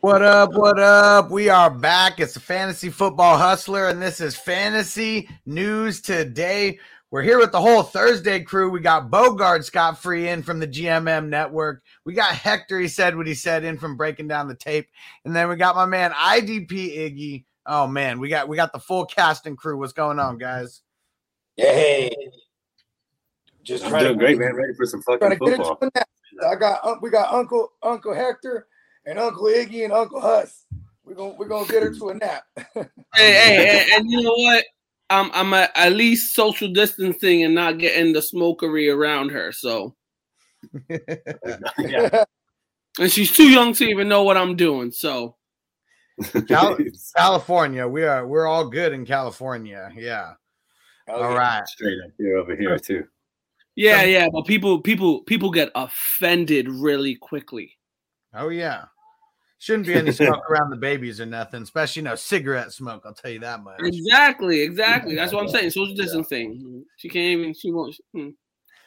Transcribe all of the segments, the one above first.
What up? What up? We are back. It's the Fantasy Football Hustler, and this is Fantasy News Today. We're here with the whole Thursday crew. We got Bogard Scott Free in from the GMM network. We got Hector, he said what he said in from breaking down the tape. And then we got my man IDP Iggy. Oh man, we got we got the full cast and crew. What's going on, guys? Hey. Just I'm trying doing to, great, man. Ready for some fucking Trying to get football. I got uh, we got Uncle Uncle Hector and Uncle Iggy and Uncle Huss. We're gonna we're gonna get her to a nap. Hey, hey, and, and you know what? I'm I'm at, at least social distancing and not getting the smokery around her. So, yeah. and she's too young to even know what I'm doing. So, Cal- California. We are we're all good in California. Yeah. Oh, All yeah. right. Straight up here over here too. yeah, yeah, but people people people get offended really quickly. Oh yeah. Shouldn't be any smoke around the babies or nothing, especially no cigarette smoke. I'll tell you that much. Exactly, exactly. That's what I'm saying. Social distancing. She can't even. She won't. hmm.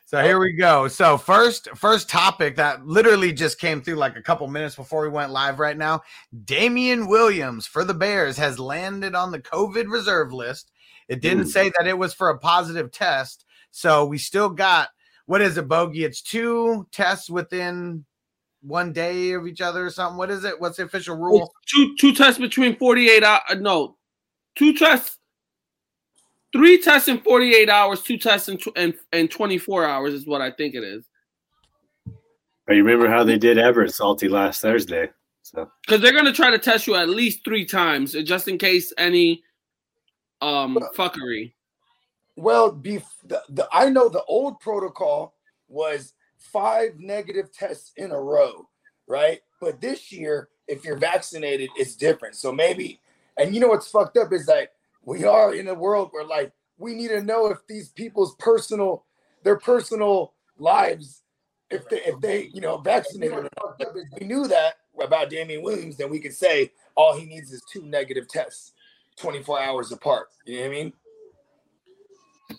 So here we go. So first, first topic that literally just came through like a couple minutes before we went live right now. Damien Williams for the Bears has landed on the COVID reserve list. It didn't say that it was for a positive test. So we still got what is it, Bogey? It's two tests within one day of each other or something. What is it? What's the official rule? Two two tests between 48 hours. No, two tests. Three tests in 48 hours. Two tests in, tw- in, in 24 hours is what I think it is. But you remember how they did Everett Salty last Thursday? So Because they're gonna try to test you at least three times, uh, just in case any um fuckery. Well, bef- the, the, I know the old protocol was five negative tests in a row, right? But this year, if you're vaccinated, it's different. So maybe, and you know what's fucked up is that we are in a world where like we need to know if these people's personal, their personal lives, if they, if they, you know, vaccinated. we knew that about Damien Williams, then we could say all he needs is two negative tests, 24 hours apart. You know what I mean?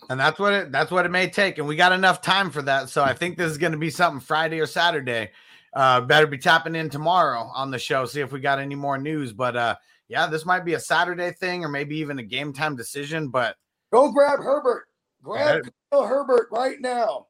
And that's what it that's what it may take. And we got enough time for that. So I think this is going to be something Friday or Saturday. Uh better be tapping in tomorrow on the show, see if we got any more news. But uh yeah, this might be a Saturday thing or maybe even a game time decision. But Go grab Herbert. Grab Yeah. Herbert right now.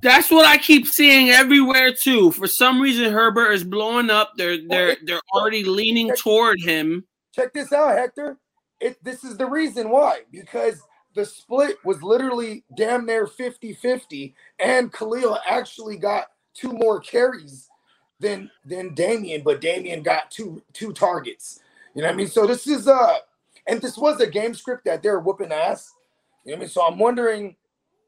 That's what I keep seeing everywhere too. For some reason, Herbert is blowing up. They're they're they're already leaning toward him. Check this out, Hector. It this is the reason why. Because the split was literally damn near 50-50, and Khalil actually got two more carries than than Damien, but Damien got two two targets. You know what I mean? So this is uh and this was a game script that they're whooping ass. You know what I mean? So I'm wondering,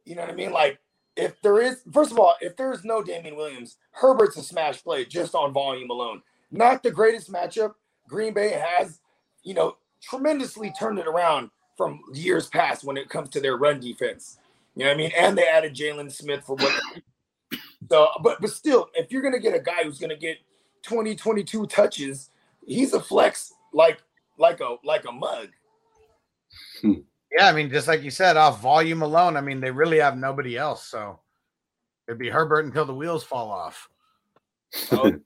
you know what I mean? Like if there is first of all, if there's no Damien Williams, Herbert's a smash play just on volume alone. Not the greatest matchup. Green Bay has, you know, tremendously turned it around from years past when it comes to their run defense. You know what I mean? And they added Jaylon Smith for what so but but still, if you're gonna get a guy who's gonna get 20, 22 touches, he's a flex like like a like a mug. yeah, I mean, just like you said, off volume alone, I mean, they really have nobody else. So it'd be Herbert until the wheels fall off. So,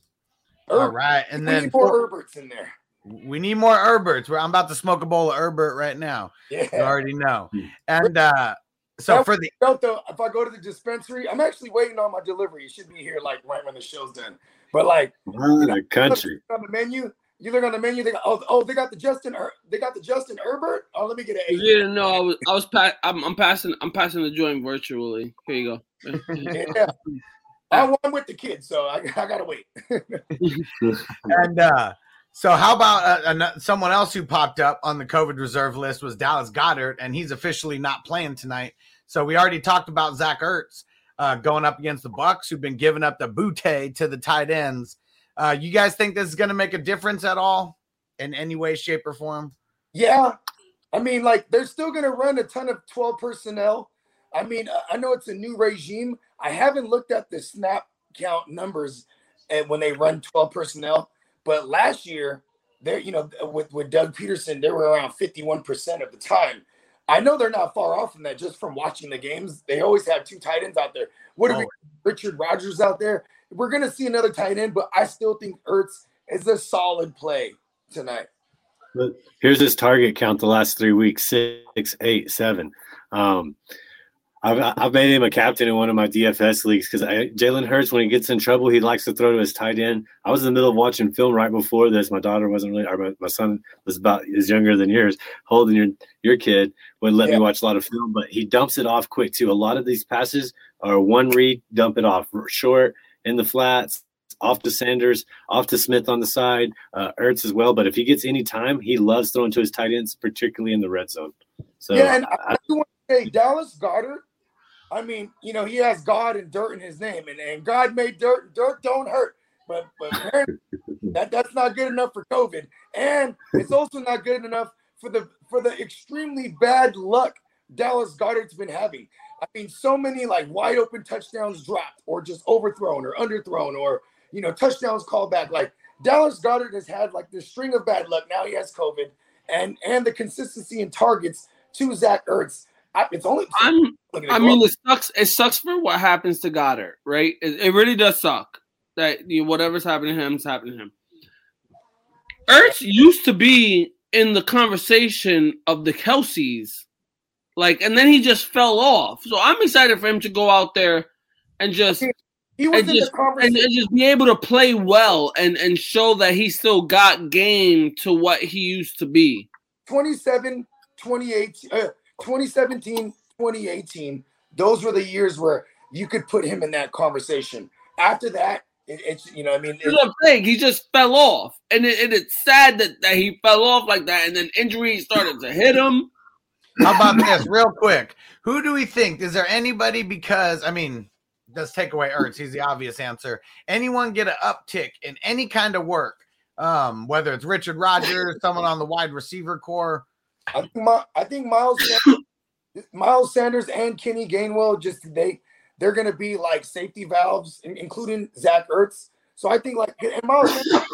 All right. And then for- Herberts in there. We need more Herberts. We're, I'm about to smoke a bowl of Herbert right now. Yeah. You already know. And uh, so That for the Felt though, if I go to the dispensary, I'm actually waiting on my delivery. It should be here like right when the show's done. But like What a country. on the menu, you look on the menu. They got oh, oh they got the Justin they got the Justin Herbert. Oh, let me get an You eight. didn't I was I was pa- I'm, I'm passing I'm passing the joint virtually. Here you go. Yeah. I'm one with the kids, so I, I gotta wait. and uh, so how about uh, someone else who popped up on the COVID reserve list was Dallas Goedert, and he's officially not playing tonight. So we already talked about Zach Ertz uh, going up against the Bucks, who've been giving up the bootay to the tight ends. Uh, you guys think this is going to make a difference at all in any way, shape, or form? Yeah, I mean, like they're still gonna run a ton of 12 personnel. I mean, I- know it's a new regime. I haven't looked at the snap count numbers and when they run 12 personnel, but last year, they're you know with with Doug Pederson, they were around 51% of the time. I know they're not far off from that just from watching the games. They always have two tight ends out there. What are we, Richard Rodgers out there? We're gonna see another tight end, but I still think Ertz is a solid play tonight. But here's his target count the last three weeks: six, eight, seven. Um, I've I've made him a captain in one of my DFS leagues because Jalen Hurts, when he gets in trouble, he likes to throw to his tight end. I was in the middle of watching film right before this. My daughter wasn't really, or my, my son was about is younger than yours. Holding your your kid would let Yeah. me watch a lot of film, but he dumps it off quick too. A lot of these passes are one read, dump it off short in the flats, off to Sanders, off to Smith on the side, uh, Ertz as well. But if he gets any time, he loves throwing to his tight ends, particularly in the red zone. So yeah, and I- I, do want to say Dallas Goedert. I mean, you know, he has God and dirt in his name, and, and God made dirt. Dirt don't hurt, but but that that's not good enough for COVID, and it's also not good enough for the for the extremely bad luck Dallas Goedert's been having. I mean, so many like wide open touchdowns dropped, or just overthrown, or underthrown, or you know, touchdowns called back. Like Dallas Goedert has had like this string of bad luck. Now he has COVID, and and the consistency in targets to Zach Ertz. I, it's only. I'm I mean, it sucks. It sucks for what happens to Goedert, right? It, it really does suck that you know, whatever's happening to him is happening to him. Ertz used to be in the conversation of the Kelseys, like, and then he just fell off. So I'm excited for him to go out there and just he was and in just, the conversation. and, and just be able to play well and and show that he still got game to what he used to be. 27, 2018, uh, 2017, 2018, those were the years where you could put him in that conversation. After that, it, it's, you know, I mean, That's what I'm. He just fell off, and, it, and it's sad that, that he fell off like that, and then injuries started to hit him. How about this, real quick? Who do we think? Is there anybody? Because I mean, let's take away Ertz. He's the obvious answer. Anyone get an uptick in any kind of work? Um, whether it's Richard Rodgers, someone on the wide receiver corps. I think, my, I think Miles Sanders, Miles Sanders and Kenny Gainwell just they they're gonna be like safety valves, including Zach Ertz. So I think like and Miles Sanders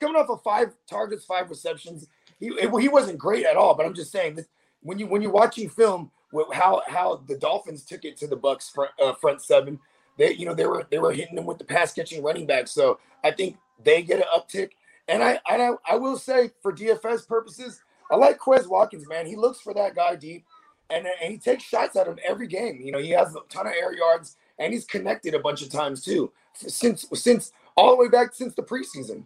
coming off of five targets, five receptions, he he wasn't great at all. But I'm just saying that when you when you're watching film, with how how the Dolphins took it to the Bucks front uh, front seven, they you know they were they were hitting them with the pass catching running back. So I think they get an uptick. And I and I, I will say for DFS purposes, I like Quez Watkins, man. He looks for that guy deep, and, and he takes shots at him every game. You know, he has a ton of air yards, and he's connected a bunch of times too. Since since all the way back since the preseason.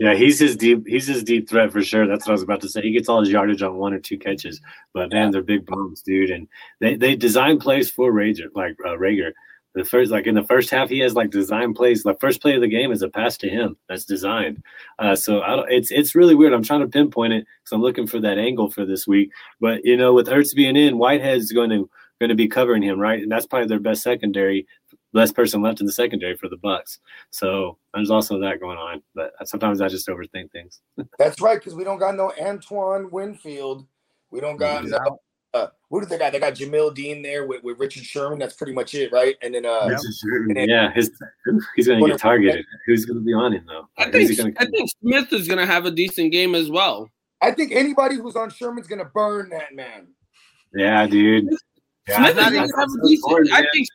Yeah, he's his deep. He's his deep threat for sure. That's what I was about to say. He gets all his yardage on one or two catches, but man, they're big bombs, dude. And they they design plays for Reagor, like uh, Reagor. The first, like in the first half, he has like design plays. The first play of the game is a pass to him that's designed. Uh, so I don't, it's it's really weird. I'm trying to pinpoint it because I'm looking for that angle for this week. But you know, with Ertz being in, Whitehead's going to going to be covering him, right? And that's probably their best secondary, best person left in the secondary for the Bucks. So there's also that going on. But sometimes I just overthink things. That's right, because we don't got no Antoine Winfield. We don't got Yeah. no. Uh, who did they got? They got Jamel Dean there with, with Richard Sherman. That's pretty much it, right? And then uh, and then- Yeah, his he's going to get targeted. Who's going to be on him though? I think gonna- I think Smith is going to have a decent game as well. I think anybody who's on Sherman's gonna burn that man. yeah, dude. Yeah, Smith is I- gonna have a I- decent. I man. think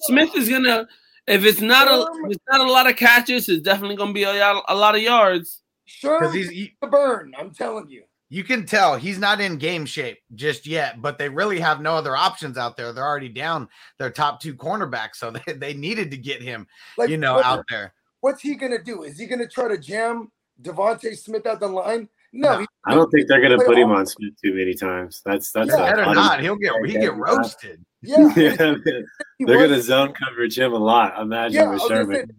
Smith is going to. If it's not a, it's not a lot of catches, it's definitely going to be a, lot- a lot of yards. Sure, because he's he, the burn. I'm telling you. You can tell he's not in game shape just yet, but they really have no other options out there. They're already down their top two cornerbacks, so they, they needed to get him, Like you know, what- out there. What's he gonna do? Is he gonna try to jam DeVonta Smith out the line? No, No. I don't think they're going to Play put him on Smith too many times. That's that's Yeah, a Better not. He'll get he get roasted. yeah, Yeah, they're going to zone coverage him a lot. Imagine Yeah, with was gonna say, Sherman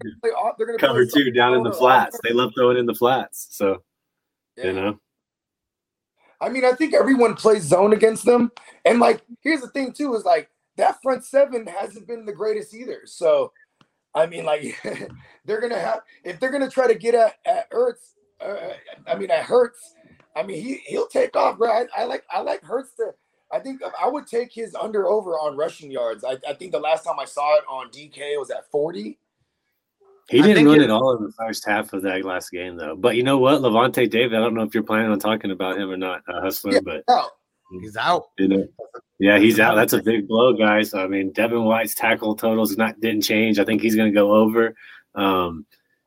they're gonna cover play two down in the flats. They love throwing in the flats. So Yeah. you know, I mean, I think everyone plays zone against them. And like, here's the thing too, is like that front seven hasn't been the greatest either. So I mean, like they're gonna have if they're gonna try to get at at Ertz, uh, I mean at Hurts, I mean he he'll take off, bro. I, I like I like Hurts to I think I would take his under over on rushing yards. I, I think the last time I saw it on DK was at 40. He didn't run it- it all in the first half of that last game though. But you know what, Lavonte David. I don't know if you're planning on talking about him or not, uh, Hustler. Yeah. But No, He's out. you know, yeah, he's out. That's a big blow, guys. I mean, Devin White's tackle totals not didn't change. I think he's going to go over. Um,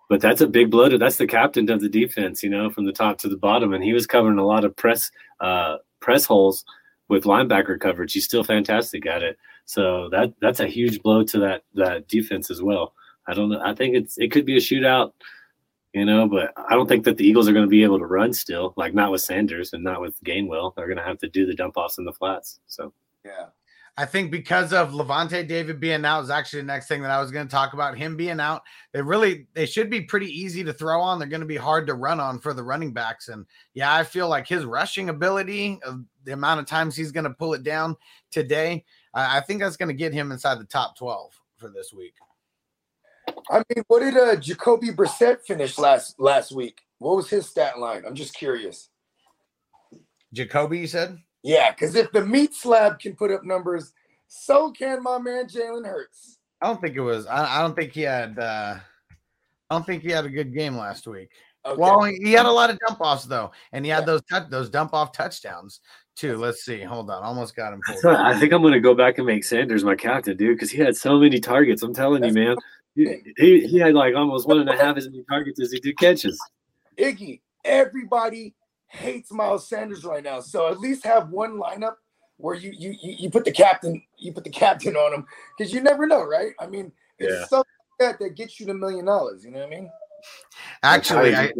but that's a big blow. To, that's the captain of the defense, you know, from the top to the bottom, and he was covering a lot of press uh, press holes with linebacker coverage. He's still fantastic at it. So that that's a huge blow to that that defense as well. I don't know. I think it's it could be a shootout, you know, but I don't think that the Eagles are going to be able to run still, like not with Sanders and not with Gainwell. They're going to have to do the dump offs in the flats. So yeah. I think because of Lavonte David being out is actually the next thing that I was going to talk about. Him being out, they really they should be pretty easy to throw on. They're going to be hard to run on for the running backs. And yeah, I feel like his rushing ability, the amount of times he's going to pull it down today, I I think that's going to get him inside the top twelve for this week. I mean, what did uh Jacoby Brissett finish last last week? What was his stat line? I'm just curious. Jacoby, you said. Yeah, because if the meat slab can put up numbers, so can my man Jalen Hurts. I don't think it was. I, I don't think he had. uh I don't think he had a good game last week. Okay. Well, he he had a lot of dump offs though, and he had Yeah. those tou- those dump off touchdowns too. Let's see. Hold on, almost got him. That's pulled. I think I'm going to go back and make Sanders my captain, dude, because he had so many targets. I'm telling you, man. He, he, he had like almost one and a half as many targets as he did catches. Iggy, everybody hates Miles Sanders right now. So at least have one lineup where you you you, you put the captain you put the captain on him because you never know, right? I mean, it's Yeah. something like that that gets you the million dollars. You know what I mean? Actually, I,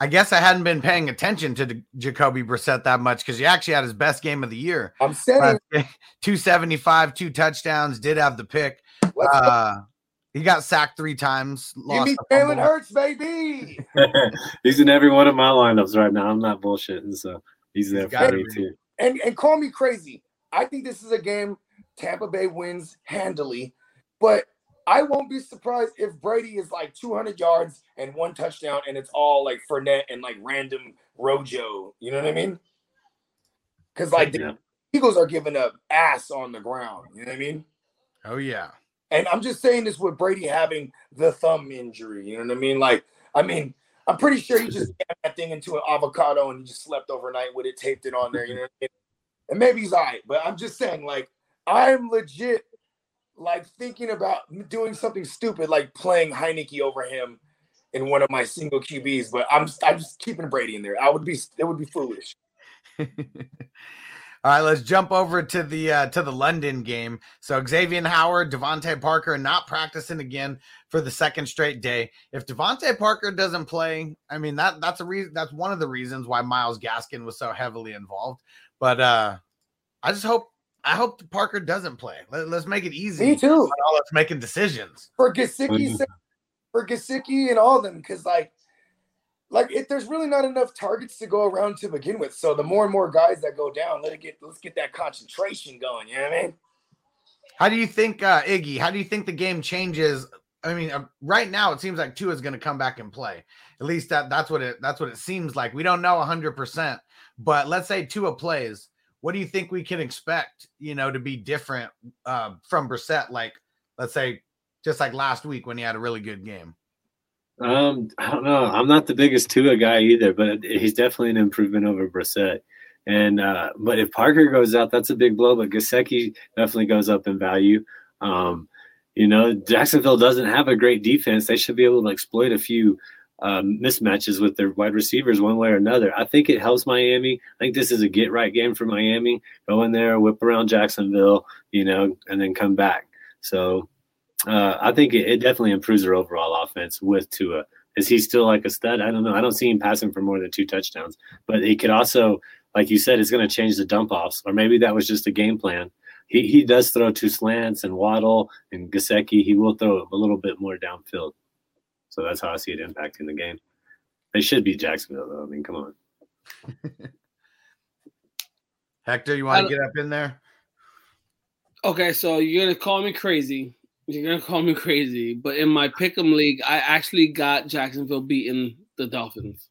I guess I hadn't been paying attention to the Jacoby Brissett that much because he actually had his best game of the year. I'm saying, 275, two touchdowns, did have the pick. Let's go. Uh, he got sacked three times. give Lost me a Jalen. Hurts, baby. he's in every one of my lineups right now. I'm not bullshitting, so he's there gotta for me too. and and call me crazy. I think this is a game Tampa Bay wins handily, but I won't be surprised if Brady is like 200 yards and one touchdown, and it's all like Fournette and like random Rojo. You know what I mean? Because like the Eagles are giving up ass on the ground. You know what I mean? Oh yeah. And I'm just saying this with Brady having the thumb injury. You know what I mean? Like, I mean, I'm pretty sure he just jammed that thing into an avocado and he just slept overnight with it taped it on there. You know what I mean? And maybe he's all right, but I'm just saying, like, I'm legit like thinking about doing something stupid, like playing Heinicke over him in one of my single QBs. But I'm I'm just keeping Brady in there. I would be it would be foolish. All right, let's jump over to the uh, to the London game. So Xavier Howard, DeVante Parker not practicing again for the second straight day. If DeVante Parker doesn't play, I mean that that's a reason. That's one of the reasons why Myles Gaskin was so heavily involved. But uh I just hope I hope Parker doesn't play. Let, us make it easy. Me too. on all us making decisions. for Gesicki, for Gesicki and all of them, because like, like if there's really not enough targets to go around to begin with. So the more and more guys that go down, let it get let's get that concentration going. You know what I mean? How do you think, uh, Iggy? How do you think the game changes? I mean, uh, right now it seems like Tua is going to come back and play. At least that that's what it that's what it seems like. We don't know hundred percent, but let's say Tua plays. What do you think we can expect? You know, to be different uh, from Brissett? Like, let's say, just like last week when he had a really good game. Um, I don't know. I'm not the biggest Tua guy either, but he's definitely an improvement over Brissett. And uh, but if Parker goes out, that's a big blow. But Gesicki definitely goes up in value. Um, you know, Jacksonville doesn't have a great defense. They should be able to exploit a few um, mismatches with their wide receivers one way or another. I think it helps Miami. I think this is a get right game for Miami. Go in there, whip around Jacksonville, you know, and then come back. So uh, I think it, it, definitely improves their overall offense with Tua. Is he still like a stud? I don't know. I don't see him passing for more than two touchdowns, but he could also, like you said, it's going to change the dump offs, or maybe that was just a game plan. He, he does throw two slants and Waddle and Gesicki. He will throw a little bit more downfield. So that's how I see it impacting the game. They should be Jacksonville, though. I mean, come on. Hector, you want to get up in there? Okay, so you're gonna call me crazy. You're gonna call me crazy, but in my pick'em league, I actually got Jacksonville beating the Dolphins.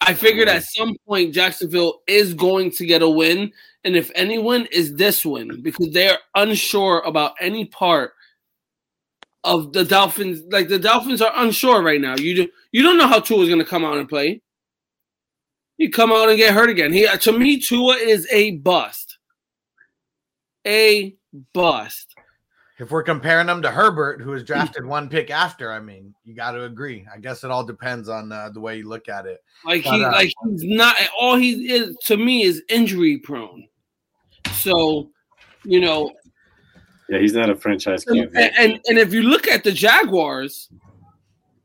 I figured at some point Jacksonville is going to get a win, and if any win is this win because they are unsure about any part of the Dolphins. Like the Dolphins are unsure right now. You do, you don't know how Tua is going to come out and play. He come out and get hurt again. He to me Tua is a bust. A bust. If we're comparing him to Herbert, who was drafted one pick after, I mean, you got to agree. I guess it all depends on uh, the way you look at it. Like but, he, uh, like he's not. All he is to me is injury prone. So, you know, yeah, he's not a franchise QB. And, and, and if you look at the Jaguars,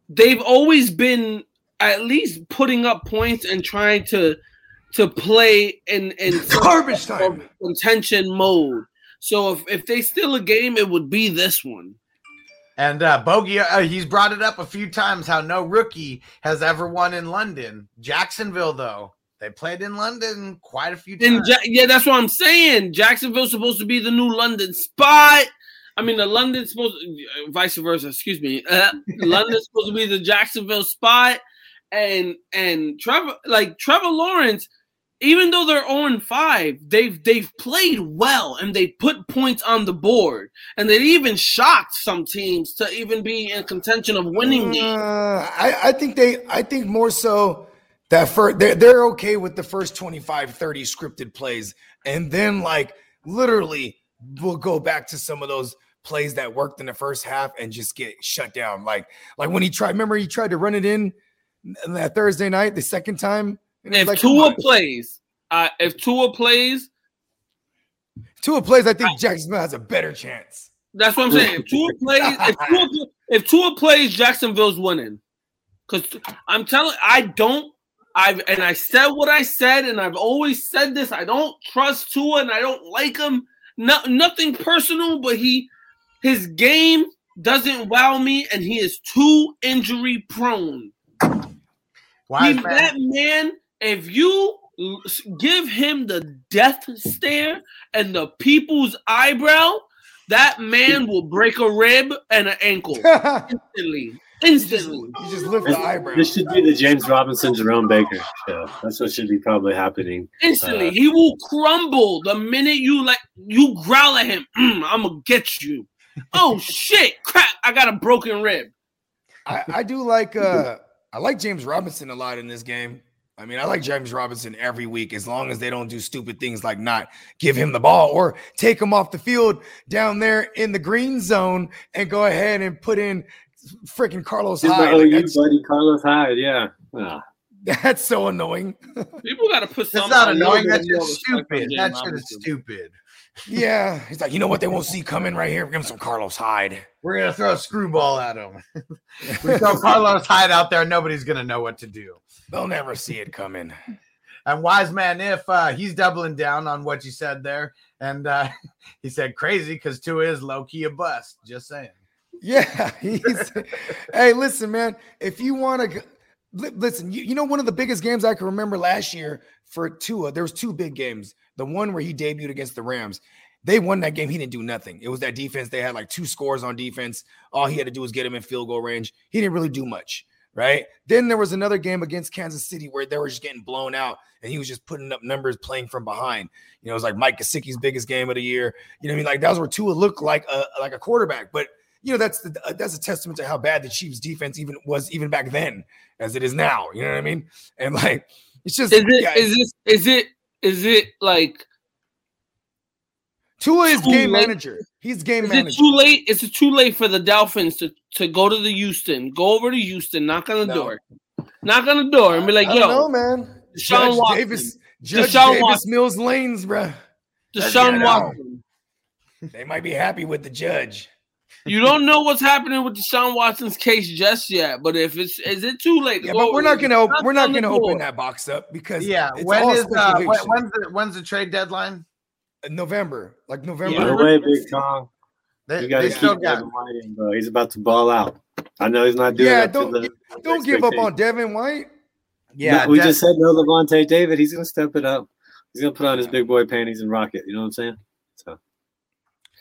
they've always been at least putting up points and trying to to play in in garbage time contention mode. So if if they steal a game, it would be this one. And uh, Bogey, uh, he's brought it up a few times how no rookie has ever won in London. Jacksonville, though, they played in London quite a few times. Ja- yeah, that's what I'm saying. Jacksonville's supposed to be the new London spot. I mean, the London's supposed, to, vice versa. Excuse me. Uh, London's supposed to be the Jacksonville spot, and and Trevor, like Trevor Lawrence, even though they're on five, they've they've played well and they put points on the board, and they even shocked some teams to even be in contention of winning. Uh, I, I think they, I think more so that first they're, they're okay with the first 25 30 scripted plays. And then like literally we'll go back to some of those plays that worked in the first half and just get shut down. Like like when he tried remember he tried to run it in that thursday night the second time if like, Tua plays uh, if Tua plays Tua plays I think I, Jacksonville has a better chance that's what I'm saying if Tua plays if Tua, if Tua plays Jacksonville's winning because I'm telling I don't I've and I said what I said, and I've always said this. I don't trust Tua, and I don't like him. No, nothing personal, but he his game doesn't wow me, and he is too injury prone. Why he, that man? If you give him the death stare and the people's eyebrow, that man will break a rib and an ankle instantly. Instantly. You just lift the eyebrow. This should be the James Robinson, Jerome Baker show. That's what should be probably happening. Instantly. Uh, he will crumble the minute you like you growl at him. Mm, I'm gonna get you. Oh shit! Crap! I got a broken rib. I, I do like uh I like James Robinson a lot in this game. I mean, I like James Robinson every week as long as they don't do stupid things like not give him the ball or take him off the field down there in the green zone and go ahead and put in freaking Carlos Hyde. Oh, like, you buddy, Carlos Hyde. Yeah. Oh. That's so annoying. People got to put. Something. That's not annoying. That's just stupid. That shit is stupid. Yeah, he's like, you know what they won't see coming right here. Give him some Carlos Hyde. We're gonna throw a screwball at him. we throw Carlos Hyde out there. Nobody's gonna know what to do. They'll never see it coming. And wise man, if uh, he's doubling down on what you said there, and uh, he said crazy because two is low key a bust. Just saying. Yeah. hey, listen, man. If you want to listen, you, you know one of the biggest games I can remember last year for Tua. There was two big games. The one where he debuted against the Rams. They won that game. He didn't do nothing. It was that defense. They had like two scores on defense. All he had to do was get him in field goal range. He didn't really do much right? Then there was another game against Kansas City where they were just getting blown out and he was just putting up numbers playing from behind. You know, it was like Mike Gesicki's biggest game of the year. You know I mean? Like that was where Tua looked like a like a quarterback, but – you know that's the, that's a testament to how bad the Chiefs defense even was even back then as it is now. You know what I mean? And like it's just is it yeah, is this is it is it like Tua is game late? manager. He's game Is it too late? Is it too late for the Dolphins to, to go to the Houston, go over to Houston, knock on the No. door, knock on the door, and be like, I don't know, "Yo, man. Deshaun Judge Watson. Davis, Judge Deshaun Davis Watson. Mills Lanes, bruh. Deshaun. Watson." They might be happy with the judge. You don't know what's happening with Deshaun Watson's case just yet, but if it's is it too late? Yeah, go but we're not gonna op- we're not gonna open door. that box up because Yeah. it's When uh, when, when's the when's the trade deadline? November, like November. No way, Big Tom. They, You got they to still keep got Devin White in, bro. He's about to ball out. I know he's not doing Yeah, don't the don't give up on expectations. Devin White. yeah. No, we Dev- just said no Lavonte David. He's gonna step it up. He's gonna put on his big boy panties and rock it. You know what I'm saying? So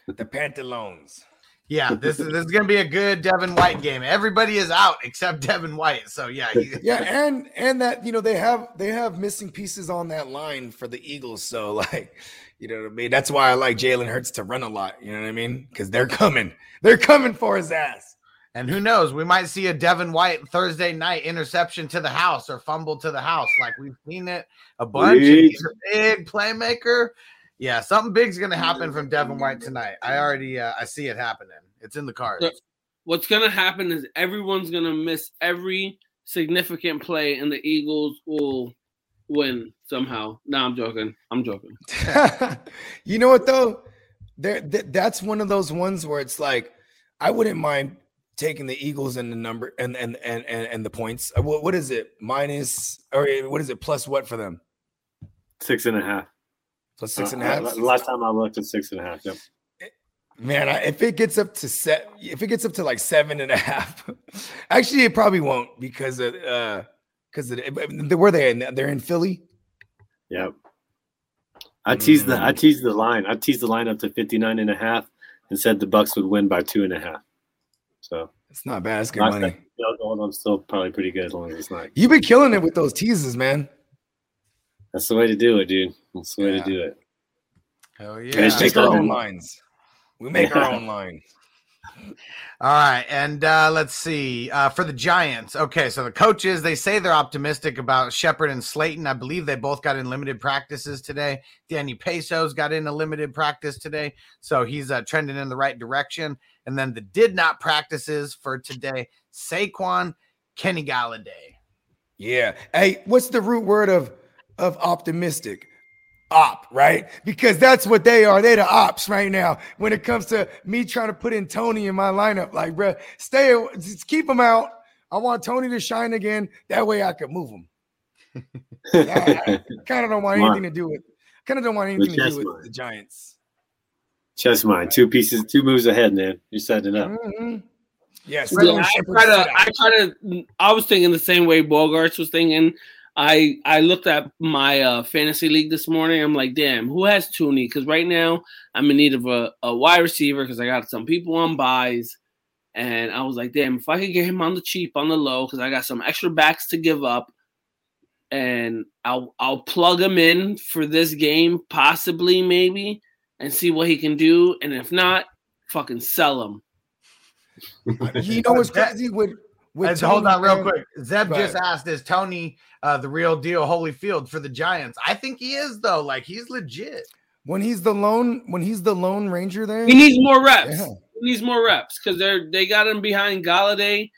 The Pantalones. Yeah. This is this is gonna be a good Devin White game. Everybody is out except Devin White. So yeah, he, Yeah, and and that you know they have they have missing pieces on that line for the Eagles. So like, you know what I mean. That's why I like Jalen Hurts to run a lot. You know what I mean? Because they're coming. They're coming for his ass. And who knows? We might see a Devin White Thursday night interception to the house or fumble to the house. Like we've seen it a bunch. He's a big playmaker. Yeah, something big's gonna happen from Devin White tonight. I already uh, I see it happening. It's in the cards. Yeah. What's gonna happen is everyone's gonna miss every significant play, and the Eagles will win somehow. No, I'm joking. I'm joking. you know what though? There, th- that's one of those ones where it's like, I wouldn't mind taking the Eagles and the number and and and and, and the points. Uh, What, what is it? Minus or what is it? Plus what for them? six and a half. Plus six and a Uh, half. uh, Last time I looked at six and a half. Yep. Man, I, if it gets up to set, if it gets up to like seven and a half, actually it probably won't because of uh because of the, where they in? They're in Philly. Yep. I teased the Mm. I teased the line. I teased the line up to 59 and a half and said the Bucks would win by two and a half. So It's not bad. It's good not money. that- you know, going on still probably pretty good as long as it's not. You've been killing it with those teases, man. That's the way to do it, dude. That's the way Yeah. to do it. Hell Yeah, yeah. it's Make our own lines. We make our own lines. All right, and uh, let's see uh, for the Giants. Okay, so the coaches they say they're optimistic about Shepard and Slayton. I believe they both got in limited practices today. Danny Pesos got in a limited practice today, so he's uh, trending in the right direction. And then the did not practices for today: Saquon, Kenny Golladay. Yeah. Hey, what's the root word of of optimistic? Op, right? Because that's what they are. They're the ops right now. When it comes to me trying to put in Toney in my lineup, like, bro, stay, just keep him out. I want Toney to shine again. That way I can move him. I, kind of don't want anything to do with. Kind of don't want anything to do with mind. the Giants. Chess mind, two pieces, two moves ahead, man. You're setting it up. Mhm. Yes. Yeah, I try to. I try to. I was thinking the same way Bogarts was thinking. I I looked at my uh, fantasy league this morning. I'm like, damn, who has Toney? Because right now I'm in need of a, a wide receiver because I got some people on buys, and I was like, damn, if I could get him on the cheap, on the low, because I got some extra backs to give up, and I'll I'll plug him in for this game, possibly maybe, and see what he can do. And if not, fucking sell him. You know what's crazy with with And hold on, real quick. Zeb Go just asked, "Is Toney uh, the real deal, Holyfield for the Giants?" I think he is, though. Like he's legit. when he's the lone when he's the lone ranger there. He needs more reps. Yeah. He needs more reps because they're they got him behind Golladay.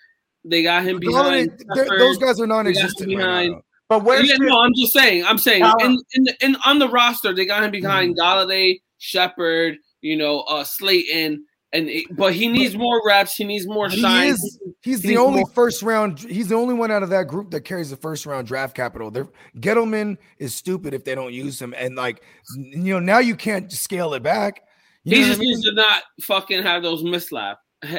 They got him behind. Golladay, those guys are They non-existent right behind. now. But where's Yeah, no, I'm just saying. I'm saying Power- in, in in on the roster they got him behind Mm-hmm. Golladay, Shepard, you know, uh Slayton, and it- but he needs more reps. He needs more He shine. is. He's He the only more- first round. He's the only one out of that group that carries the first round draft capital. They're, Gettleman is stupid if they don't use him, and like you know now you can't scale it back. You He just I mean? needs to not fucking have those mislap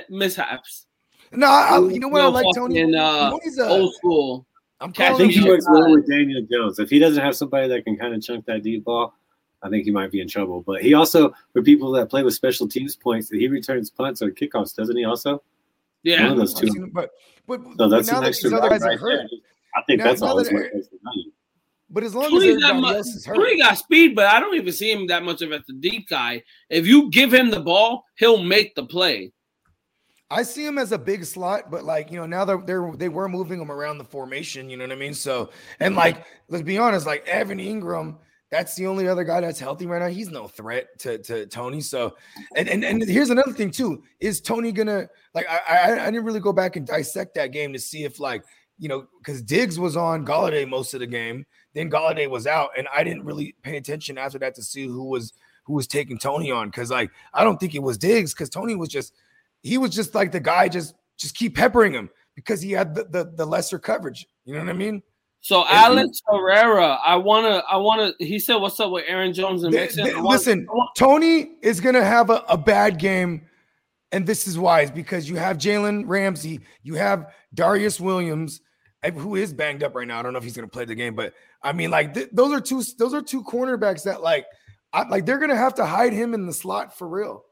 mishaps. No, I, I- you know what I No like, Toney. fucking, uh, Toney's a, Old school. I'm catch I think he works well with Daniel Jones. If he doesn't have somebody that can kind of chunk that deep ball, I think he might be in trouble. But he also, for people that play with special teams points, he returns punts or kickoffs, doesn't he? Also, one Yeah. of those two. seen but but, So but that's now an that extra these other value guys are right hurt, there. I think Now- that's now all. that That's what they're- makes the value. but as long as Toney's not everybody much. else is hurt, Toney got speed, but I don't even see him that much of as a deep guy. If you give him the ball, he'll make the play. I see him as a big slot, but like you know, now they're they're they were moving him around the formation. You know what I mean? So and like let's be honest, like Evan Engram, That's the only other guy that's healthy right now. He's no threat to, to Toney. So, and, and and here's another thing too: is Toney gonna like? I, I I didn't really go back and dissect that game to see if like you know because Diggs was on Golladay most of the game, then Golladay was out, and I didn't really pay attention after that to see who was who was taking Toney on because like I don't think it was Diggs because Toney was just he was just like the guy just just keep peppering him because he had the, the, the lesser coverage. You know what I mean? So and Alex he, Herrera, I wanna, I wanna. He said, "What's up with Aaron Jones and Mixon?" listen, Toney is gonna have a, a bad game, and this is why. Is because you have Jalen Ramsey, you have Darious Williams, eh, who is banged up right now. I don't know if he's gonna play the game, but I mean, like th- those are two, those are two cornerbacks that like, I, like they're gonna have to hide him in the slot for real.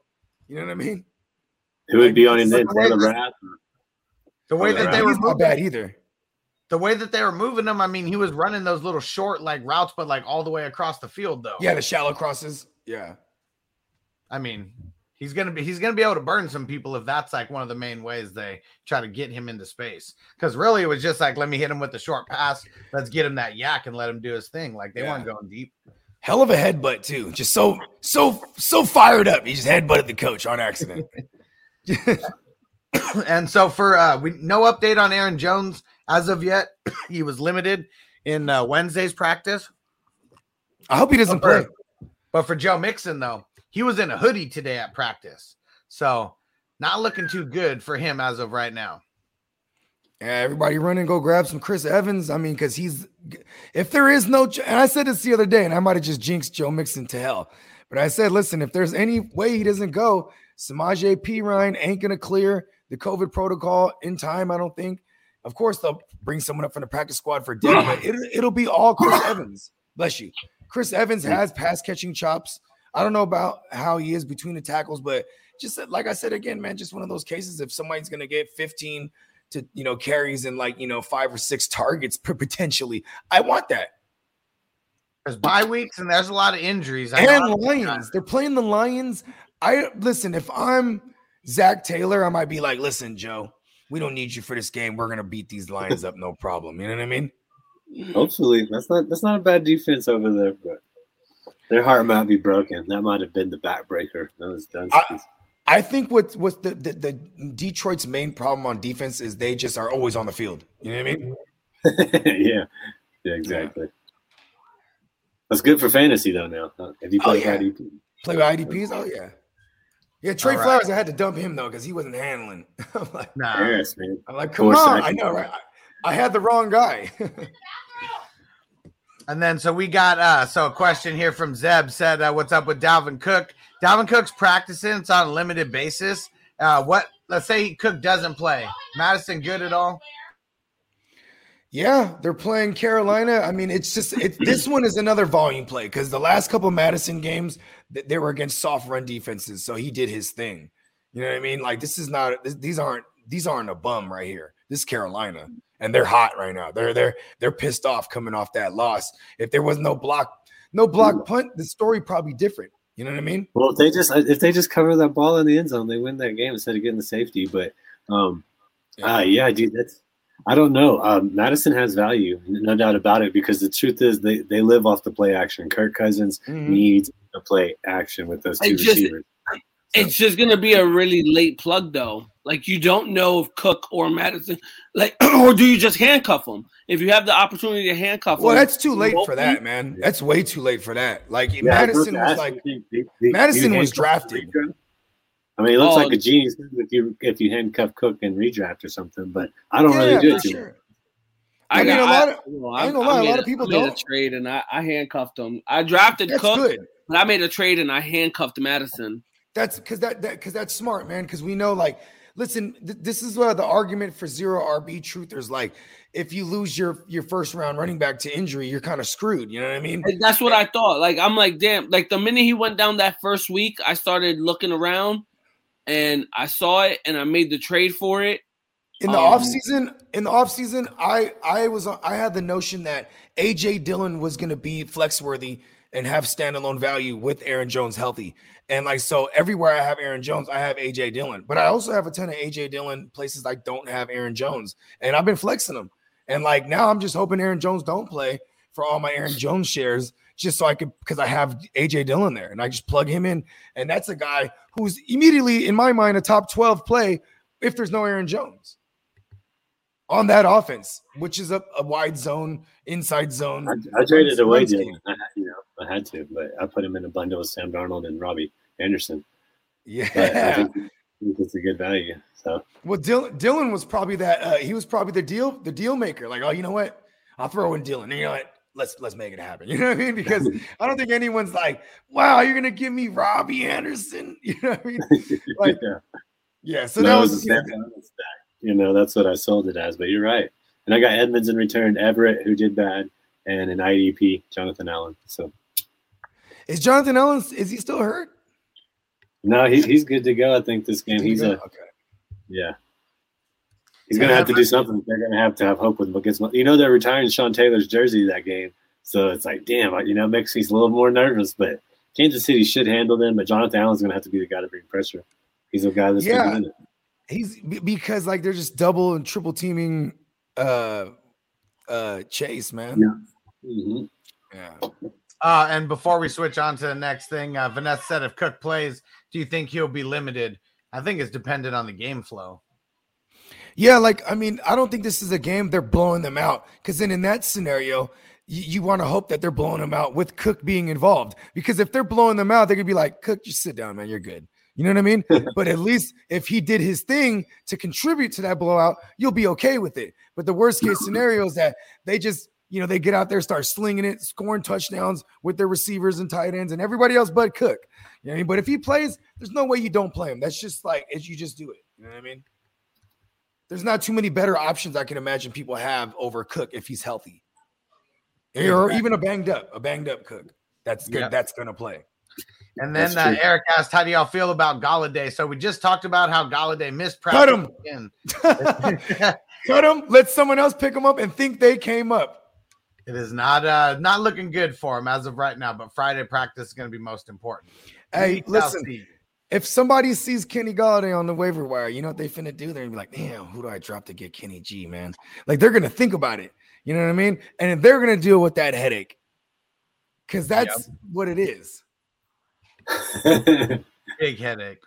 You know what I mean? Who would be on him then? Taylor Rapp? The way that they were not bad either. The way that they were moving him, I mean, he was running those little short like routes, but like all the way across the field, though. Yeah, the shallow crosses. Yeah. I mean, he's gonna be he's gonna be able to burn some people if that's like one of the main ways they try to get him into space. Because really, it was just like let me hit him with the short pass, let's get him that YAC and let him do his thing. Like they yeah. weren't going deep. Hell of a headbutt too. Just so so so fired up. He just headbutted the coach on accident. and so for uh we no update on Aaron Jones as of yet. he was limited in uh, Wednesday's practice. I hope he doesn't but for, play. But for Joe Mixon though, he was in a hoodie today at practice. So not looking too good for him as of right now. Yeah, everybody run and go grab some Chris Evans. I mean, because he's if there is no, and I said this the other day, and I might have just jinxed Joe Mixon to hell. But I said, listen, if there's any way he doesn't go, Samaje Perine ain't gonna clear the COVID protocol in time. I don't think. Of course, they'll bring someone up from the practice squad for dinner, but it, it'll be all Chris Evans. Bless you. Chris Evans has pass catching chops. I don't know about how he is between the tackles, but just like I said again, man, just one of those cases. If somebody's gonna get 15 to you know carries and like you know five or six targets potentially, I want that. There's bye weeks and there's a lot of injuries. I and Lions, they're playing the Lions. I listen. If I'm Zac Taylor, I might be like, listen, Joe, we don't need you for this game. We're gonna beat these Lions up, no problem. You know what I mean? Hopefully, that's not that's not a bad defense over there, but their heart might be broken. That might have been the backbreaker. That was done. I, I think what what the, the, the Detroit's main problem on defense is they just are always on the field. You know what I mean? yeah, yeah, exactly. Yeah. That's good for fantasy though. Now, if you oh, play oh, yeah. IDP, play with IDPs, oh yeah. Yeah, Trey right. Flowers, I had to dump him though because he wasn't handling. I'm like, nah. Yes, man. I'm like, come on. I know, right? I, I had the wrong guy. and then so we got uh so a question here from Zeb said, uh, what's up with Dalvin Cook? Dalvin Cook's practicing, it's on a limited basis. Uh what let's say Cook doesn't play. Mattison good at all? Yeah, they're playing Carolina. I mean, it's just it, this one is another volume play because the last couple Mattison games they were against soft run defenses, so he did his thing. You know what I mean? Like this is not these aren't these aren't a bum right here. This is Carolina, and they're hot right now. They're they're they're pissed off coming off that loss. If there was no block, no block punt, the story probably different. You know what I mean? Well, if they just if they just cover that ball in the end zone, they win that game instead of getting the safety. But um, yeah, uh, yeah dude, that's I don't know. Um, Mattison has value, no doubt about it, because the truth is they, they live off the play action. Kirk Cousins mm-hmm. needs to play action with those two just, receivers. It's just gonna be a really late plug though. Like you don't know if Cook or Mattison, like, or do you just handcuff them? If you have the opportunity to handcuff well, them, that's too late for that, man. That's way too late for that. Like yeah, Mattison was like, Mattison was drafted. I mean, it looks oh, like a genius if you if you handcuff Cook and redraft or something, but I don't yeah, really do it. Sure. I, I mean, a lot of I, I ain't gonna lie, a lot of people I made don't. a trade and I, I handcuffed them. I drafted That's Cook, good. but I made a trade and I handcuffed Mattison. That's because that that because that's smart, man. Because we know, like, listen, th- this is where the argument for zero RB truthers like if you lose your your first round running back to injury, you're kind of screwed. You know what I mean? And that's what I thought. Like, I'm like, damn. Like the minute he went down that first week, I started looking around and I saw it and I made the trade for it. In the um, offseason, in the offseason, I I was I had the notion that AJ Dillon was gonna be flex worthy and have standalone value with Aaron Jones healthy. And like so everywhere I have Aaron Jones, I have AJ Dillon. But I also have a ton of AJ Dillon places I don't have Aaron Jones. And I've been flexing them. And like now I'm just hoping Aaron Jones don't play for all my Aaron Jones shares just so I could because I have AJ Dillon there and I just plug him in. And that's a guy who's immediately, in my mind, a top 12 play if there's no Aaron Jones on that offense, which is a, a wide zone, inside zone. I, I traded away Dillon. I, you know, I had to, but I put him in a bundle with Sam Darnold and Robbie Anderson. Yeah. I think, it's a good value. So Well, Dillon, Dillon was probably that. Uh, he was probably the deal, the deal maker. Like, oh, you know what? I'll throw in Dillon. And you know what? Let's let's make it happen. You know what I mean? Because I don't think anyone's like, wow, you're gonna give me Robbie Anderson. You know what I mean? Like, yeah. yeah. So No, that was, was a you know, stack. You know, that's what I sold it as. But you're right. And I got Edmonds in return, Everett, who did bad, and an IDP, Jonathan Allen. So is Jonathan Allen Is he still hurt? no, he's he's good to go. I think this game. To He's a okay. yeah. He's So gonna have to do something. They're gonna have to have hope with him against. You know, they're retiring Sean Taylor's jersey that game, so it's like, damn, you know, makes me a little more nervous. But Kansas City should handle them. But Jonathan Allen's gonna have to be the guy to bring pressure. He's a guy that's Yeah. gonna it. He's because like they're just double and triple teaming uh uh Chase, man. Yeah. Mhm. Yeah. Uh, and before we switch on to the next thing, uh, Vanessa said if Cook plays, do you think he'll be limited? I think it's dependent on the game flow. Yeah, like I mean, I don't think this is a game they're blowing them out because then in that scenario, you, you want to hope that they're blowing them out with Cook being involved. Because if they're blowing them out, they could be like, Cook, just sit down, man, you're good. You know what I mean? but at least if he did his thing to contribute to that blowout, you'll be okay with it. But the worst case scenario is that they just, you know, they get out there, start slinging it, scoring touchdowns with their receivers and tight ends and everybody else but Cook. You know what I mean? But if he plays, there's no way you don't play him. That's just like, as you just do it. You know what I mean? There's not too many better options I can imagine people have over Cook if he's healthy, or even a banged up, a banged up Cook. That's good. Yeah. That's gonna play. And then uh. Eric asked, "How do y'all feel about Golladay?" So we just talked about how Golladay missed practice. Cut him. again. Cut him. Let someone else pick him up and think they came up. it is not uh not looking good for him as of right now. But Friday practice is going to be most important. Hey, We listen. See. If somebody sees Kenny Golladay on the waiver wire, you know what they finna do? They're gonna be like, "Damn, who do I drop to get Kenny G, man?" Like they're gonna think about it. You know what I mean? And they're gonna deal with that headache because that's what it is. big headache.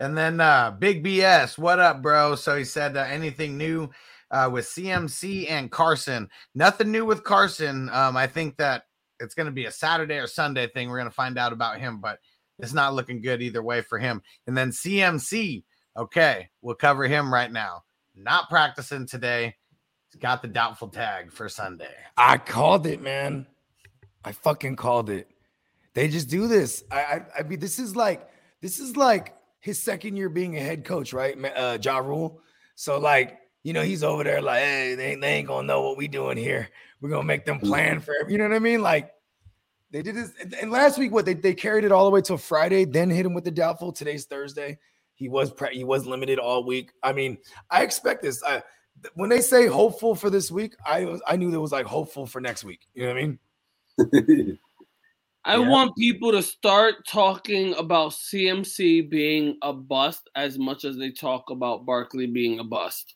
And then uh Big BS, what up, bro? So he said uh, anything new uh with CMC and Carson. Nothing new with Carson. Um, I think that it's gonna be a Saturday or Sunday thing. We're gonna find out about him, but it's not looking good either way for him. And then CMC, okay, we'll cover him right now. Not practicing today. He's got the doubtful tag for Sunday. I called it, man. I fucking called it. They just do this. I, I, I mean, this is like this is like his second year being a head coach, right? Uh, ja Rule. So like, you know, he's over there like, hey, they, they ain't gonna know what we doing here. We're gonna make them plan for. You know what I mean? Like, they did this. And, and last week, what they, they carried it all the way till Friday, then hit him with the doubtful. Today's Thursday. He was pre- he was limited all week. I mean, I expect this. I, when they say hopeful for this week, I was I knew there was like hopeful for next week. You know what I mean? I Yeah. want people to start talking about CMC being a bust as much as they talk about Barkley being a bust.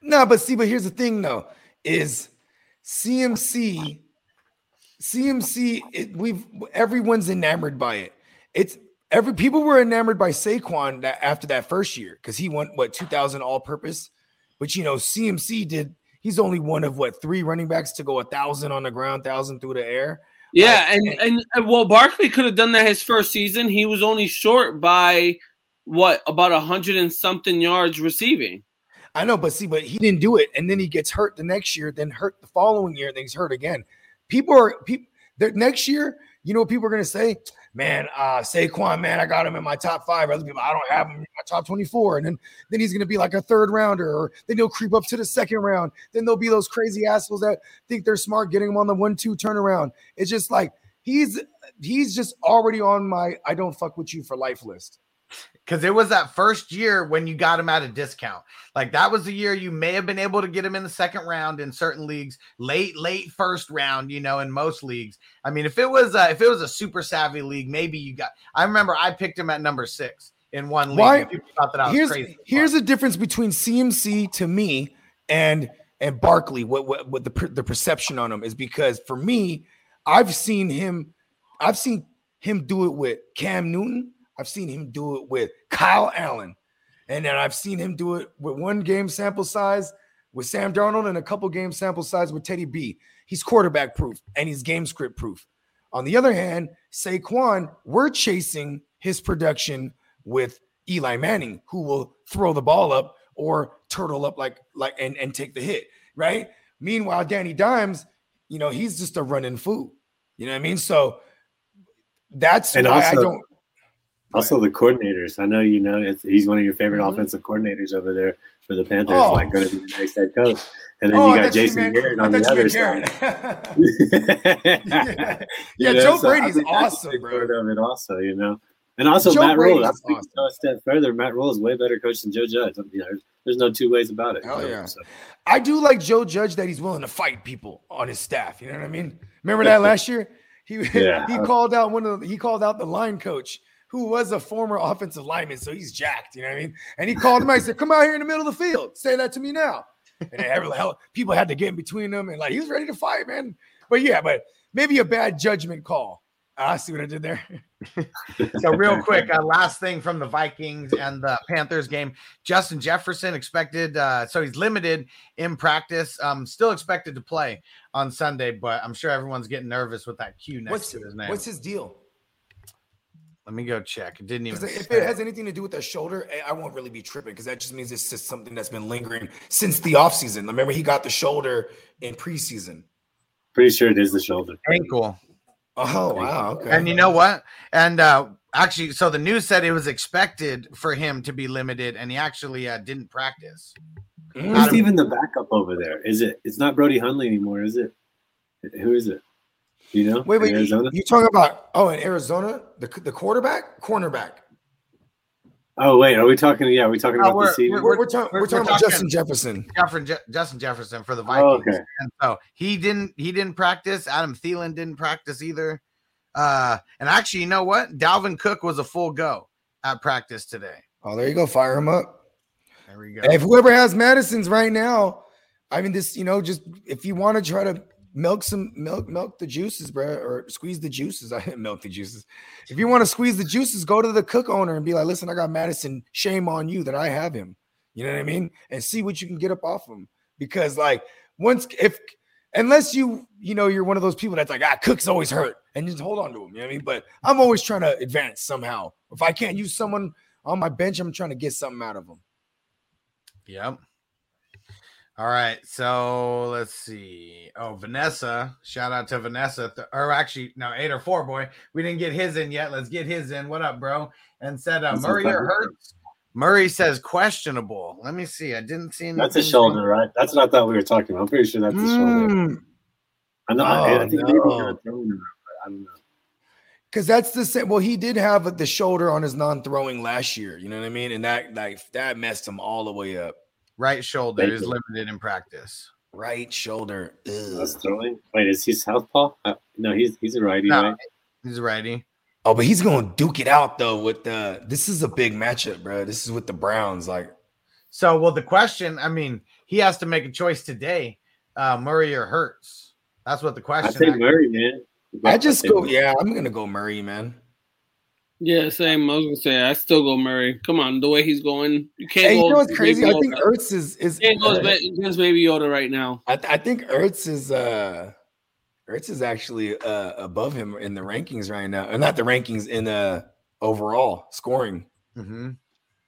No, but see, but here's the thing though, is CMC, CMC, it, we've everyone's enamored by it. It's every people were enamored by Saquon that after that first year because he went what 2000 all purpose, but you know, CMC did he's only one of what three running backs to go a thousand on the ground, thousand through the air. Yeah, Like, and, and and well, Barkley could have done that his first season. He was only short by what about a hundred and something yards receiving. I know, but see, but he didn't do it, and then he gets hurt the next year, then hurt the following year, then he's hurt again. People are people next year. You know what people are gonna say? Man, uh Saquon, man, I got him in my top five. Other people, I don't have him in my top 24. And then then he's gonna be like a third rounder, or then he'll creep up to the second round. Then there'll be those crazy assholes that think they're smart, getting him on the one-two turnaround. It's just like he's he's just already on my I don't fuck with you for life list. Because it was that first year when you got him at a discount. Like that was the year you may have been able to get him in the second round in certain leagues, late late first round. You know, in most leagues. I mean, if it was uh, if it was a super savvy league, maybe you got. I remember I picked him at number six in one league. Why- People thought that I was here's crazy. here's the difference between CMC to me and and Barkley, what what, what the per- the perception on him is because for me, I've seen him, I've seen him do it with Cam Newton. I've seen him do it with Kyle Allen, and then I've seen him do it with one game sample size with Sam Darnold and a couple game sample size with Teddy B. He's quarterback proof and he's game script proof. On the other hand, Saquon, we're chasing his production with Eli Manning, who will throw the ball up or turtle up like like and, and take the hit, right? Meanwhile, Danny Dimes, you know, he's just a running fool. You know what I mean? So that's And why I don't Also, the coordinators. I know you know it's, he's one of your favorite Mhm. offensive coordinators over there for the Panthers. Oh. Like going to be the next head coach, and then Oh, you got Jason Garrett on the other side. Yeah, You know, Joe so Brady's that's awesome, bro. part of it also, you know. And also Joe Matt Rhule. Thinking go a step further. Matt Rhule is way better coach than Joe Judge. You know, there's, there's no two ways about it. Hell you know, yeah. so. I do like Joe Judge that he's willing to fight people on his staff. You know what I mean? Remember that last year? He Yeah. he called out one of the, he called out the line coach who was a former offensive lineman, so he's jacked. You know what I mean? And he called him I said, "Come out here in the middle of the field. Say that to me now." And every hell, people had to get in between them, and like he was ready to fight, man. But yeah, but maybe a bad judgment call. Ah, I see what I did there. So real quick, uh, last thing from the Vikings and the Panthers game: Justin Jefferson expected, uh, so he's limited in practice. Um, still expected to play on Sunday, but I'm sure everyone's getting nervous with that Q next What's to his name. what's his deal? Let me go check. It didn't even. Because if it has anything to do with the shoulder, eh, I won't really be tripping because that just means it's just something that's been lingering since the offseason. Remember, he got the shoulder in preseason. Pretty sure it is the shoulder. ankle. Oh wow, okay. And you know what? And uh actually, so the news said it was expected for him to be limited, and he actually uh, didn't practice. Mm. Who's even the backup over there? Is it? It's not Brody Hundley anymore, is it? Who is it? You know? wait, wait, In you, Arizona? you talking about oh in Arizona the the quarterback, cornerback? Oh wait, are we talking? Yeah, are we talking No, about the we're- season? We're, we're, talking we're- we're talking we're about Justin Jefferson. Jefferson, Je- Justin Jefferson for the Oh, Vikings, okay. and so he didn't he didn't practice. Adam Thielen didn't practice either. Uh, and actually, you know what? Dalvin Cook was a full go at practice today. Oh, there you go, fire him up. There we go. If whoever has Mattison's right now, I mean, this you know, just if you want to try to milk some milk, milk the juices, bro, or squeeze the juices. I didn't milk the juices. If you want to squeeze the juices, go to the cook owner and be like, listen, I got Mattison. Shame on you that I have him. You know what I mean? And see what you can get up off him. Because like once if unless you you know you're one of those people that's like ah Cook's always hurt and just hold on to him. You know what I mean? But I'm always trying to advance somehow. If I can't use someone on my bench, I'm trying to get something out of them. Yep. All right. So let's see. Oh, Vanessa. Shout out to Vanessa. Th- or actually, no, eight or four, boy. We didn't get his in yet. Let's get his in. What up, bro? And said uh, That's Murray or okay. Hurts. Murray says questionable. Let me see. I didn't see anything. That's a shoulder, right? That's what I thought we were talking about. I'm pretty sure that's a shoulder. Mm. I know. I, I Oh, think maybe no. they're throwing I don't know. Because that's the same. Well, he did have the shoulder on his non-throwing last year. You know what I mean? And that like that messed him all the way up. Right shoulder Thank is you. limited in practice. Right shoulder. That's Ugh. throwing. Wait, is he southpaw? Uh, no, he's he's a righty, No. right? He's a righty. Oh, but he's gonna duke it out though. With the this is a big matchup, bro. This is with the Browns. Like, So, well, the question. I mean, he has to make a choice today. Uh, Murray or Hurts. That's what the question. I question. say Murray, man. I just say go. Murray. Yeah, I'm gonna go Murray, man. Yeah, same. I was gonna say I still go Murray. Come on, the way he's going, you can't Hey, go. you know what's crazy? I think Yoda. Ertz is is. can't go against Baby Yoda right now. I, I think Ertz is uh Ertz is actually uh above him in the rankings right now. Or not the rankings in uh overall scoring. hmm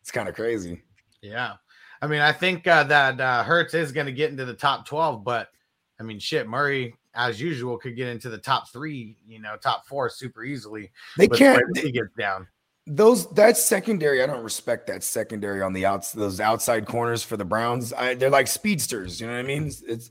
It's kind of crazy. Yeah. I mean, I think uh, that uh, Hurts is going to get into the top 12, but I mean, shit, Murray, as usual, could get into the top three, you know, top four super easily. They can't he gets down. those that's secondary. I don't respect that secondary on the outs those outside corners for the Browns. I, they're like speedsters. You know what I mean? It's, it's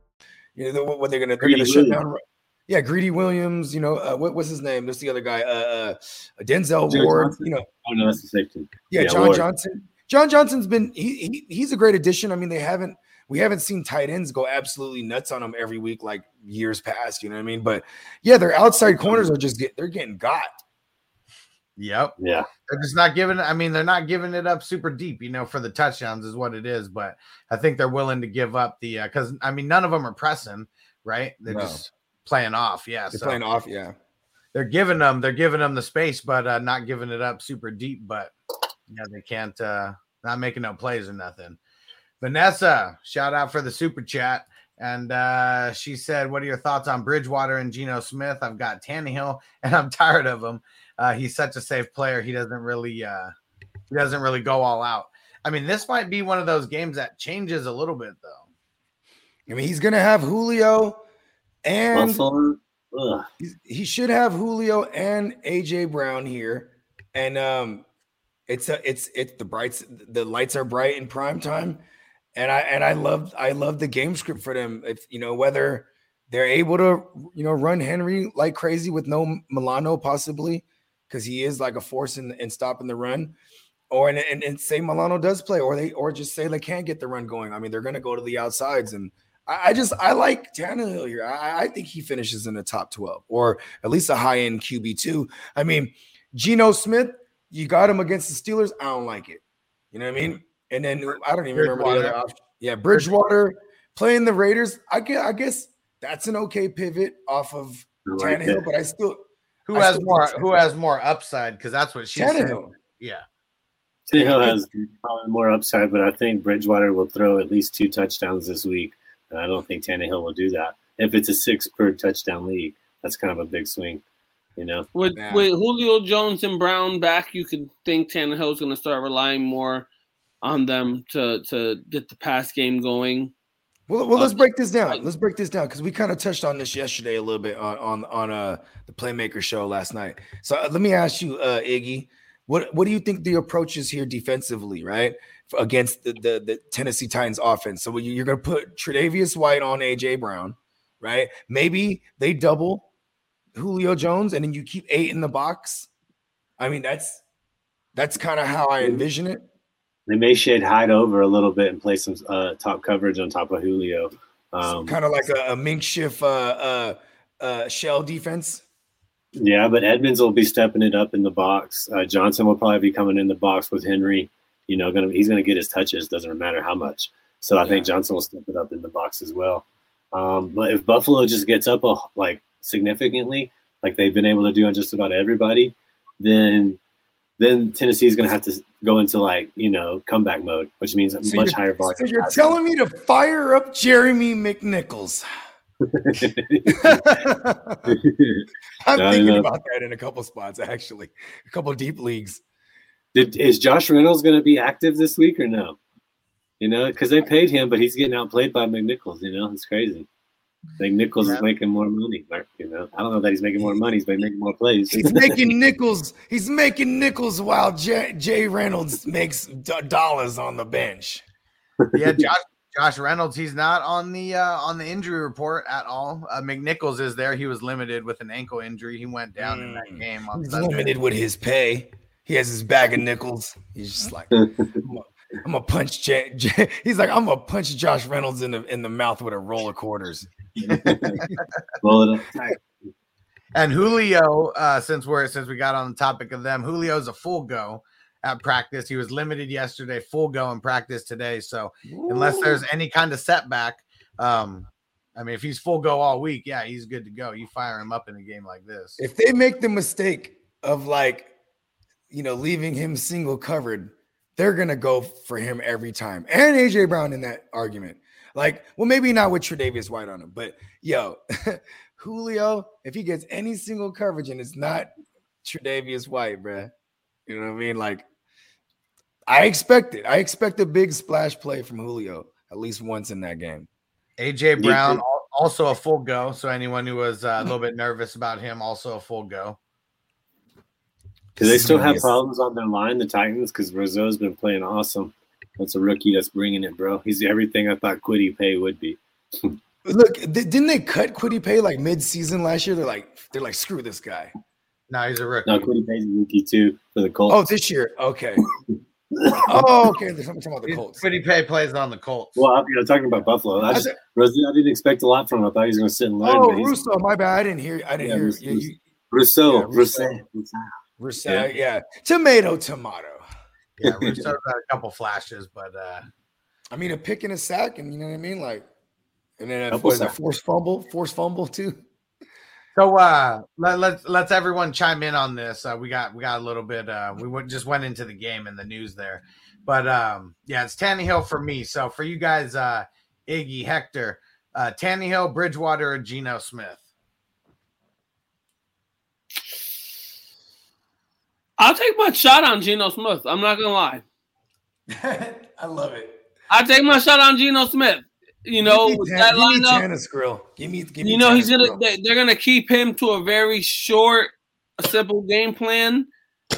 You know what they're gonna they're gonna shut down. Yeah, Greedy Williams. You know uh, what, what's his name? There's the other guy, uh, uh, Denzel John Ward. Johnson. You know, Oh no, that's the safety. yeah, John Ward. Johnson. John Johnson's been he, he he's a great addition. I mean, they haven't we haven't seen tight ends go absolutely nuts on them every week like years past. You know what I mean? But yeah, their outside corners are just get they're getting got. Yep. Yeah. They're just not giving. I mean, they're not giving it up super deep, you know, for the touchdowns is what it is. But I think they're willing to give up the because I mean, none of them are pressing, right? They're No. just playing off. Yeah, They're so playing off. Yeah, they're giving them they're giving them the space, but uh, not giving it up super deep. But yeah, they can't uh not making no plays or nothing. Vanessa, shout out for the super chat. And uh, she said, What are your thoughts on Bridgewater and Geno Smith? I've got Tannehill and I'm tired of him. Uh, he's such a safe player. He doesn't really uh, he doesn't really go all out. I mean, this might be one of those games that changes a little bit though. I mean he's gonna have Julio and Buffalo. Ugh. he's- he should have Julio and AJ Brown here, and um, it's a, it's it's the brights the lights are bright in prime time, and I and I love I love the game script for them. If you know whether they're able to you know run Henry like crazy with no Milano possibly because he is like a force in, in stopping the run. Or and, and, and say Milano does play, or they or just say they can't get the run going. I mean, they're gonna go to the outsides, and I, I just I like Tannehill here. I, I think he finishes in the top 12 or at least a high end QB two. I mean, Geno Smith, you got him against the Steelers. I don't like it. You know what I mean? And then I don't even remember the other option. Yeah, Bridgewater playing the Raiders. I guess I guess that's an okay pivot off of like Tannehill, but I still Who I has more who has more upside? Because that's what she said. Yeah. Tannehill has probably more upside, but I think Bridgewater will throw at least two touchdowns this week. And I don't think Tannehill will do that. If it's a six per touchdown league, that's kind of a big swing, you know. With Yeah. with Julio Jones and Brown back, you could think Tannehill's going to start relying more on them to to get the pass game going. Well, well, let's Uh, break this down. Let's break this down because we kind of touched on this yesterday a little bit on on on uh the Playmaker show last night. So uh, let me ask you, uh, Iggy, what what do you think the approach is here defensively, right, against the the, the Tennessee Titans offense? So you- you're going to put Tre'Davious White on AJ Brown, right? Maybe they double Julio Jones and then you keep eight in the box. I mean, that's that's kind of how I envision it. They may shade hide over a little bit and play some uh, top coverage on top of Julio. Um, kind of like a, a makeshift uh, uh, uh, shell defense. Yeah, but Edmonds will be stepping it up in the box. Uh, Johnson will probably be coming in the box with Henry. You know, gonna he's gonna get his touches. Doesn't matter how much. So I think Johnson will step it up in the box as well. Um, but if Buffalo just gets up a, like significantly, like they've been able to do on just about everybody, then then Tennessee is gonna have to go into like you know comeback mode, which means a So much higher volume. So you're telling me to fire up Jeremy McNichols. I'm No, thinking about that in a couple spots, actually, a couple deep leagues. Did, is Josh Reynolds going to be active this week or no? You know, because they paid him, but he's getting outplayed by McNichols. You know, it's crazy. McNichols Yeah. is making more money. Mark, You know, I don't know that he's making more money, but he's making more plays. He's making nickels. He's making nickels while Jay, Jay Reynolds makes d- dollars on the bench. Yeah, Josh Josh Reynolds, he's not on the uh, on the injury report at all. Uh, McNichols is there. He was limited with an ankle injury. He went down in that Mm. game on He's Sunday. limited with his pay. He has his bag of nickels. He's just like, I'm gonna- punch. Jay, Jay. He's like, I'm gonna punch Josh Reynolds in the in the mouth with a roll of quarters. Roll it up tight. And Julio, uh, since we're since we got on the topic of them, Julio's a full go at practice. He was limited yesterday, full go in practice today. So unless there's any kind of setback, um, I mean, if he's full go all week, yeah, he's good to go. You fire him up in a game like this. if they make the mistake of like, you know, leaving him single covered, they're gonna go for him every time. And AJ Brown in that argument. Like, well, maybe not with Tre'Davious White on him, but yo, Julio, if he gets any single coverage and it's not Tre'Davious White, bruh, you know what I mean? Like, I expect it. I expect a big splash play from Julio at least once in that game. AJ Brown also a full go. So anyone who was uh, a little bit nervous about him, also a full go. Do they still have problems on their line, the Titans? Because Rousseau's been playing awesome. That's a rookie that's bringing it, bro. He's everything I thought Kwity Paye would be. Look, th- didn't they cut Kwity Paye like mid-season last year? They're like, they're like, screw this guy. No, he's a rookie. No, Kwity Paye's a rookie too for the Colts. Oh, this year. Okay. oh, okay. There's something about the Colts. Kwity Paye plays on the Colts. Well, I'm you know, talking about Buffalo. I, just, said- Rosie, I didn't expect a lot from him. I thought he was going to sit and learn. Oh, but Russo. My bad. I didn't hear. I didn't Yeah, hear. Russo- Yeah, you, Rousseau, Yeah, Rousseau. Rousseau. Russo. Yeah. Yeah. Tomato, tomato. Yeah, Rousseau's had a couple flashes, but uh, I mean, a pick and a sack, and you know what I mean, like, and then a, Couple what is that, sacks. forced fumble, forced fumble too. So uh let, let's let's everyone chime in on this. Uh, we got we got a little bit uh we went, just went into the game and the news there. But um yeah, it's Tannehill for me. So for you guys, uh Iggy, Hector, uh Tannehill, Bridgewater, or Geno Smith. I'll take my shot on Geno Smith. I'm not gonna lie. I love it. I take my shot on Geno Smith. You know give me, Tan- that give me lineup. Tannis Grill. Give me, give me You know he's gonna. Grill. They, they're gonna keep him to a very short, simple game plan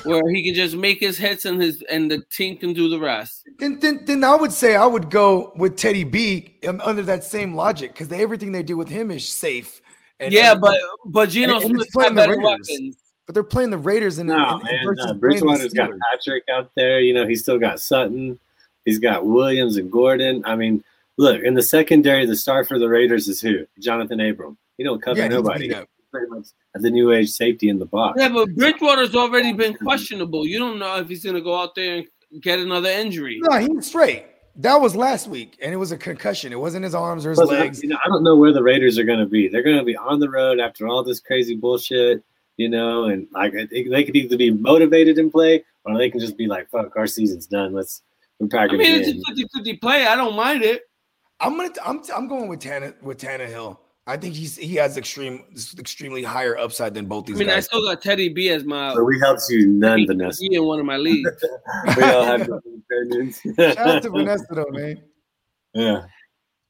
where he can just make his hits and his and the team can do the rest. Then, then, then I would say I would go with Teddy B um, under that same logic because everything they do with him is safe. And- yeah, and- but but Geno Smith playing the better weapons. But they're playing the Raiders and, No, and, and man. No. Bridgewater's got Patrick out there. You know, he's still got Sutton. He's got Williams and Gordon. I mean, look, in the secondary, the star for the Raiders is who? Jonathan Abram. He don't cover Yeah, nobody. beat up. Pretty much the new age safety in the box. Yeah, but Bridgewater's already been questionable. You don't know if he's gonna go out there and get another injury. No, he's straight. That was last week, and it was a concussion. It wasn't his arms or his Plus, legs. You know, I don't know where the Raiders are going to be. They're going to be on the road after all this crazy bullshit, you know, and like I think they could either be motivated and play, or they can just be like, "Fuck, our season's done. Let's we're packing. I mean, it's a 50 50 play. I don't mind it. I'm gonna. I'm. I'm going with Tana With Tannehill. I think he's he has extreme, extremely higher upside than both these. I these mean, I still got Teddy B as my So we helped you none, Vanessa. he in one of my leagues. We all have different opinions. Shout out to Vanessa though, man. Yeah.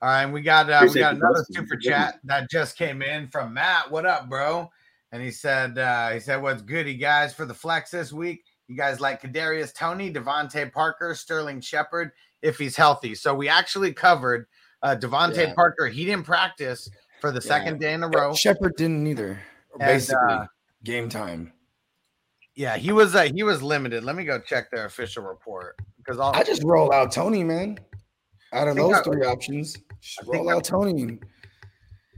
All right, and we got uh, we got another questions. super chat that just came in from Matt. What up, bro? And he said uh he said what's good, you guys for the flex this week. You guys like Kadarius Toney, DeVante Parker, Sterling Shepard if he's healthy. So we actually covered uh DeVante Yeah. Parker. He didn't practice for the second day in a row. Shepard didn't either. And, Basically, uh, game time. Yeah, he was uh, he was limited. Let me go check their official report because I'll, I just roll out Toney, man. Out of those I- three options, just I think roll out Toney.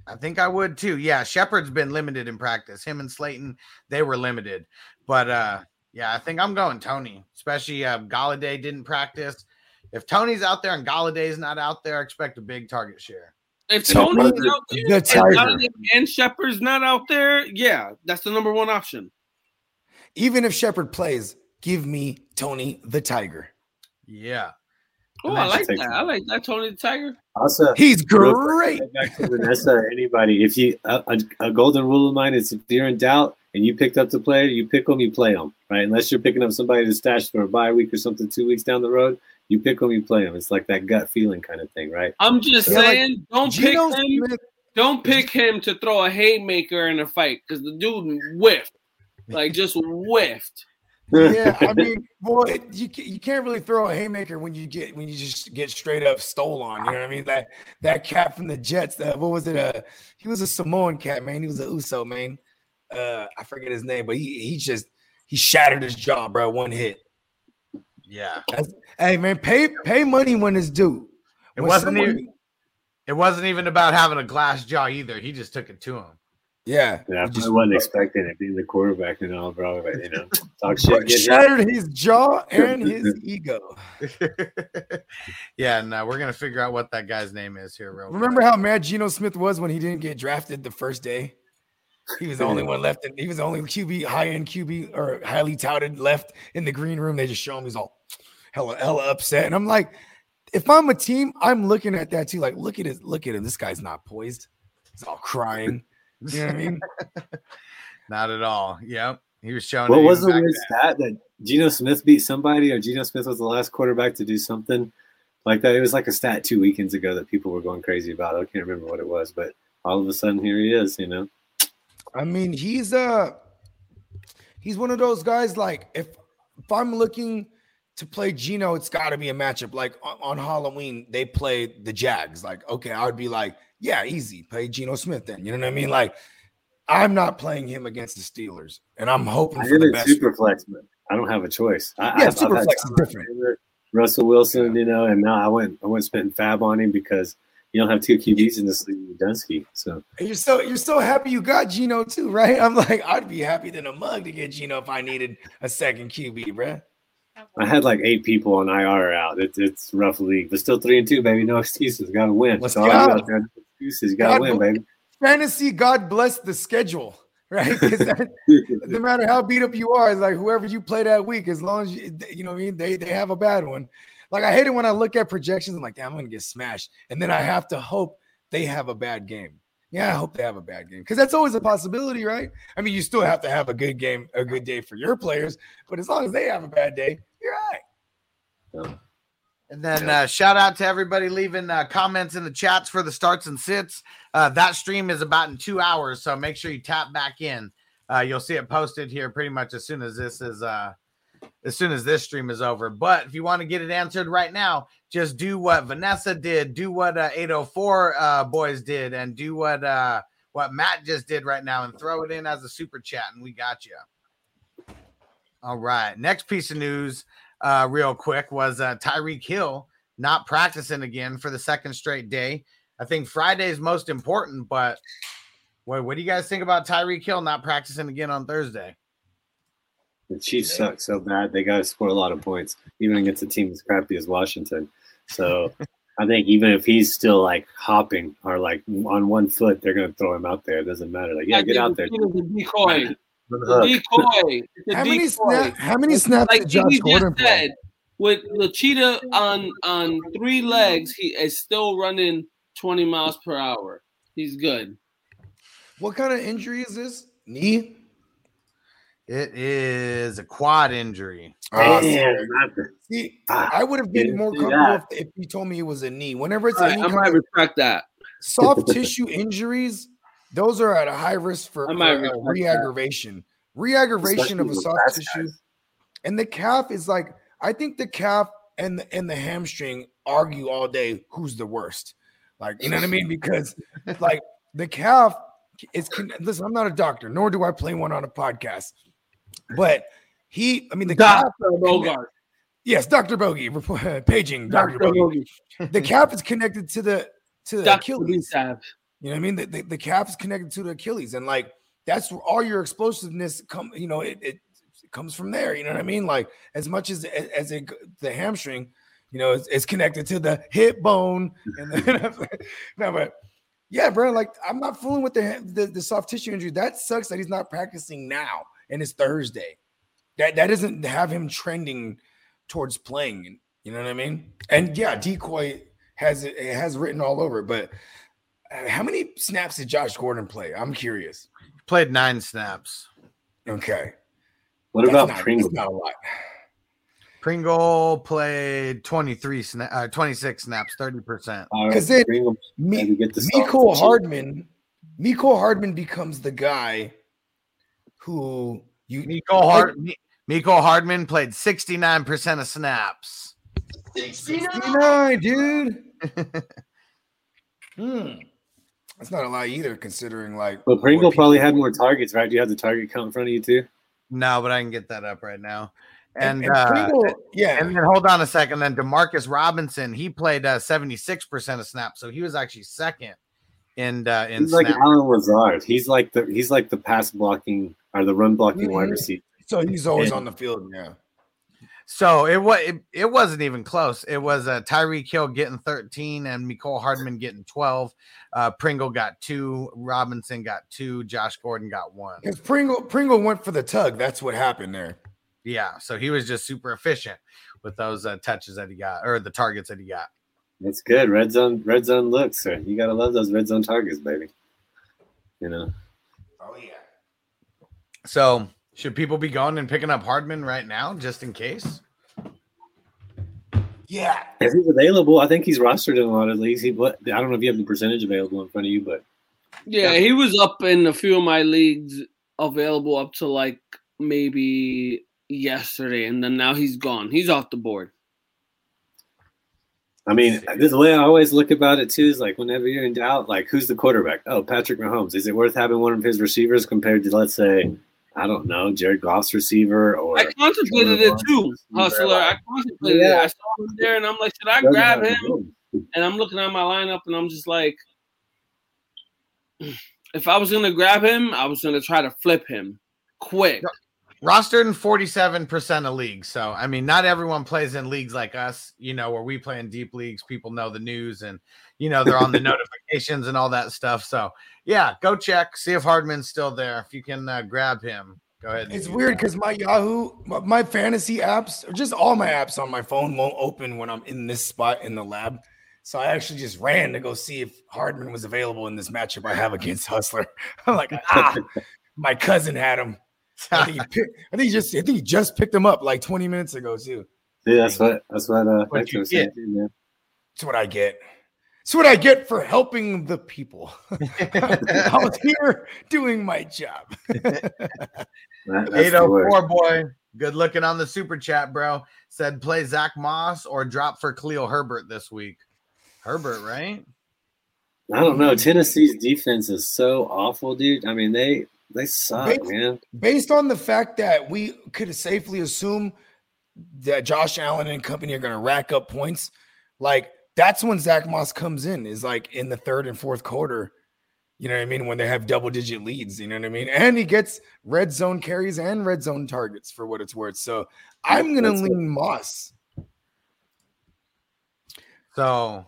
I think I would too. Yeah, Shepard's been limited in practice. Him and Slayton, they were limited. But uh yeah, I think I'm going Toney. Especially uh Golladay didn't practice. If Toney's out there and Golladay's not out there, I expect a big target share. If Toney's the- out there and Tiger. And Shepard's not out there, yeah, that's the number one option. Even if Shepard plays, give me Tony the Tiger. Yeah. Oh, I like take that. I like that Tony the Tiger. Also, He's great. Back to Vanessa or anybody. If you a, a, a golden rule of mine is if you're in doubt and you picked up the player, you pick them, you play them, right? Unless you're picking up somebody to stash for a bye week or something two weeks down the road, you pick them, you play them. It's like that gut feeling kind of thing, right? I'm just Yeah, like, saying, don't pick him. Smith, Don't pick him to throw a haymaker in a fight because the dude whiffed, like just whiffed. Yeah, I mean, boy, you you can't really throw a haymaker when you get when you just get straight up stole on. You know what I mean? That that cat from the Jets. That what was it? Uh, he was a Samoan cat, man. He was a Uso, man. Uh, I forget his name, but he he just he shattered his jaw, bro. One hit. Yeah. That's- hey, man, pay pay money when it's due. It wasn't someone- even it wasn't even about having a glass jaw either. He just took it to him. Yeah, Yeah, I just wasn't expecting it being the quarterback and all, bro. But, you know, talk shit. Get hit. shattered his jaw and his ego. yeah, and we're gonna figure out what that guy's name is here real quick. Remember how mad Geno Smith was when he didn't get drafted the first day? He was the only one left. In, he was the only QB, high end QB or highly touted left in the green room. They just show him he's all hella, hella upset. And I'm like, if I'm a team, I'm looking at that too. Like, look at it, look at him. This guy's not poised. He's all crying. You know what I mean? Not at all. Yep. He was showing. What it was the weird then. stat that Geno Smith beat somebody, or Geno Smith was the last quarterback to do something like that? It was like a stat two weekends ago that people were going crazy about. I can't remember what it was, but all of a sudden here he is. You know, I mean, he's uh he's one of those guys. Like, if if I'm looking to play Geno, it's got to be a matchup. Like on, on Halloween, they play the Jags. Like, okay, I would be like, yeah, easy, play Geno Smith. Then you know what I mean? Like, I'm not playing him against the Steelers, and I'm hoping I for the best. super flex, but I don't have a choice. I, Yeah, I've- I've super flex is different. Russell Wilson, you know, and now I went I went spending FAAB on him because you don't have two QBs in this league Dunsky. So And you're so you're so happy you got Geno too, right? I'm like, I'd be happy than a mug to get Geno if I needed a second QB, bruh. I had like eight people on IR out. It, it's rough league, but still three and two, baby. No excuses. Got to win. Let's That's all I go. out there. No excuses. Got to win, baby. Fantasy, God bless the schedule, right? that- no matter how beat up you are, it's like whoever you play that week, as long as you, you know, what I mean, they they have a bad one. Like I hate it when I look at projections. I'm like, damn, I'm gonna get smashed, and then I have to hope they have a bad game. Yeah, I hope they have a bad game because that's always a possibility, right? I mean, you still have to have a good game, a good day for your players, but as long as they have a bad day, you're all right. And then uh, shout out to everybody leaving uh, comments in the chats for the starts and sits. Uh, that stream is about in two hours, so make sure you tap back in. Uh, you'll see it posted here pretty much as soon as this is uh, as soon as this stream is over. But if you want to get it answered right now, just do what Vanessa did, do what uh, 804 uh, boys did, and do what uh, what Matt just did right now, and throw it in as a super chat, and we got you. All right. Next piece of news, uh, real quick, was uh, Tyreek Hill not practicing again for the second straight day. I think Friday is most important, but wait, what do you guys think about Tyreek Hill not practicing again on Thursday? The Chiefs suck so bad they got to score a lot of points, even against a team as crappy as Washington. So I think even if he's still like hopping or like on one foot, they're going to throw him out there. It doesn't matter. Like, yeah, I get out there. it's a decoy. The The decoy. The How many decoy. snap- how many snaps like did Josh he Gordon just play? said, with the cheetah on on three legs, he is still running 20 miles per hour. He's good. What kind of injury is this? Knee? It is a quad injury. Damn, see, not the- see, Ah, I would have been more comfortable if, if you told me it was a knee. Whenever it's I, any I kind might of respect that. soft tissue injuries, those are at a high risk for, I for, might uh, respect that. re-aggravation. Re-aggravation of a soft tissue. guys. And the calf is like, I think the calf and the, and the hamstring argue all day who's the worst. Like, you know what I mean? Because like the calf is listen, I'm not a doctor, nor do I play one on a podcast. But he, I mean, the Dr. Bogart. yes, Dr. Bogey, paging Dr. Dr. Bogey. The calf is connected to the to the Dr. Achilles. You know what I mean? The, the, the calf is connected to the Achilles, and like that's where all your explosiveness come. You know, it, it, it comes from there. You know what I mean? Like as much as as it, the hamstring, you know, it's, it's connected to the hip bone. And the, no, but yeah, bro. Like I'm not fooling with the, the the soft tissue injury. That sucks that he's not practicing now, and it's Thursday. That that doesn't have him trending towards playing. You know what I mean? And yeah, decoy has it, it has written all over, but. Uh, How many snaps did Josh Gordon play? I'm curious. Played nine snaps. Okay. What That's about not- Pringle? Not a lot. Pringle played 23 sna- uh, 26 snaps, 30%. All right, Because then Pringle, Me, maybe get the Mecole Hardman, Mecole Hardman becomes the guy who you Mecole, Hard- Mecole Hardman played 69% of snaps. 69, dude. hmm. That's not a lot either, considering like But Pringle probably had more targets, right? Do you have the target count in front of you too? No, but I can get that up right now. and, And, and uh, yeah, and then hold on a second. Then Demarcus Robinson, he played uh, 76% of snaps, so he was actually second in uh, in He's like snaps. Allen Lazard. He's like the he's like the pass blocking or the run blocking wide Mhm. receiver. so he's always and- on the field. Yeah, So it was it, it wasn't even close. It was uh, Tyreek Hill getting 13 and Mecole Hardman getting 12. Uh, Pringle got two, Robinson got two, Josh Gordon got one. because Pringle Pringle went for the tug. That's what happened there. Yeah, so he was just super efficient with those uh, touches that he got or the targets that he got. That's good. Red zone, red zone looks, sir. You gotta love those red zone targets, baby. You know. Oh yeah. So should people be going and picking up Hardman right now, just in case? Yeah. If he's available, I think he's rostered in a lot of leagues. He, what, I don't know if you have the percentage available in front of you, but Yeah, he was up in a few of my leagues available up to like maybe yesterday, and then now he's gone. He's off the board. I mean, this the way I always look about it too is like whenever you're in doubt, like who's the quarterback? Oh, Patrick Mahomes. Is it worth having one of his receivers compared to let's say, I don't know, Jared Goff's receiver or I contemplated it too, Hustler. I contemplated it. I saw him there, and I'm like, should I grab him? And I'm looking at my lineup, and I'm just like, if I was gonna grab him, I was gonna try to flip him quick. Rostered in 47% of leagues. So, I mean, not everyone plays in leagues like us, you know, where we play in deep leagues. People know the news and, you know, they're on the notifications and all that stuff. So, yeah, go check, see if Hardman's still there. If you can uh, grab him, go ahead. It's weird because my Yahoo, my, my fantasy apps, or just all my apps on my phone won't open when I'm in this spot in the lab. So I actually just ran to go see if Hardman was available in this matchup I have against Hustler. I'm like, ah, my cousin had him. I think, he picked, I think he just I think he just picked him up like 20 minutes ago too. Yeah, that's what that's what uh What'd you get? too. That's what I get. That's what I get for helping the people. I was here doing my job. That- 804 boy, good looking on the super chat, bro. Said play Zach Moss or drop for Cleo Herbert this week. Herbert, right? I don't know. Tennessee's defense is so awful, dude. I mean, they they suck, Based- man. Based on the fact that we could safely assume that Josh Allen and company are going to rack up points, like that's when Zach Moss comes in, is like in the third and fourth quarter. You know what I mean? When they have double digit leads, you know what I mean? And he gets red zone carries and red zone targets for what it's worth. So I'm going to That's it. lean Moss. So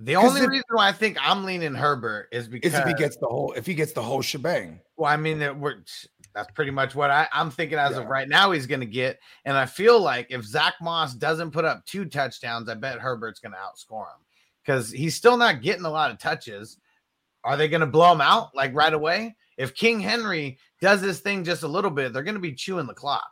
the 'Cause only if- reason why I think I'm leaning Herbert is because Is if he gets the whole if he gets the whole shebang. Well, I mean, that we're that's pretty much what I, I'm thinking as of right now he's going to get. And I feel like if Zach Moss doesn't put up two touchdowns, I bet Herbert's going to outscore him because he's still not getting a lot of touches. Are they going to blow him out like right away? If King Henry does this thing just a little bit, they're going to be chewing the clock.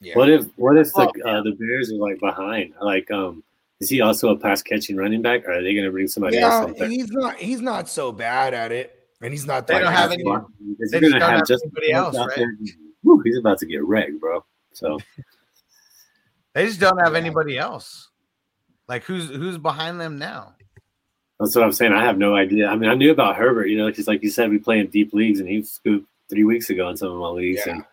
Yeah. What if what if the uh, the Bears are like behind? Like, um, is he also a pass catching running back? Or are they going to bring somebody Yeah, else? in there? he's not he's not so bad at it. And he's not They that don't have any- They you're just gonna don't have have just anybody else, right? there. Whew, he's about to get wrecked, bro. So They just don't have anybody else. Like who's who's behind them now? that's what I'm saying. I have no idea. I mean, I knew about Herbert, you know, because like you said, we play in deep leagues, and he scooped three weeks ago in some of my leagues, Yeah. and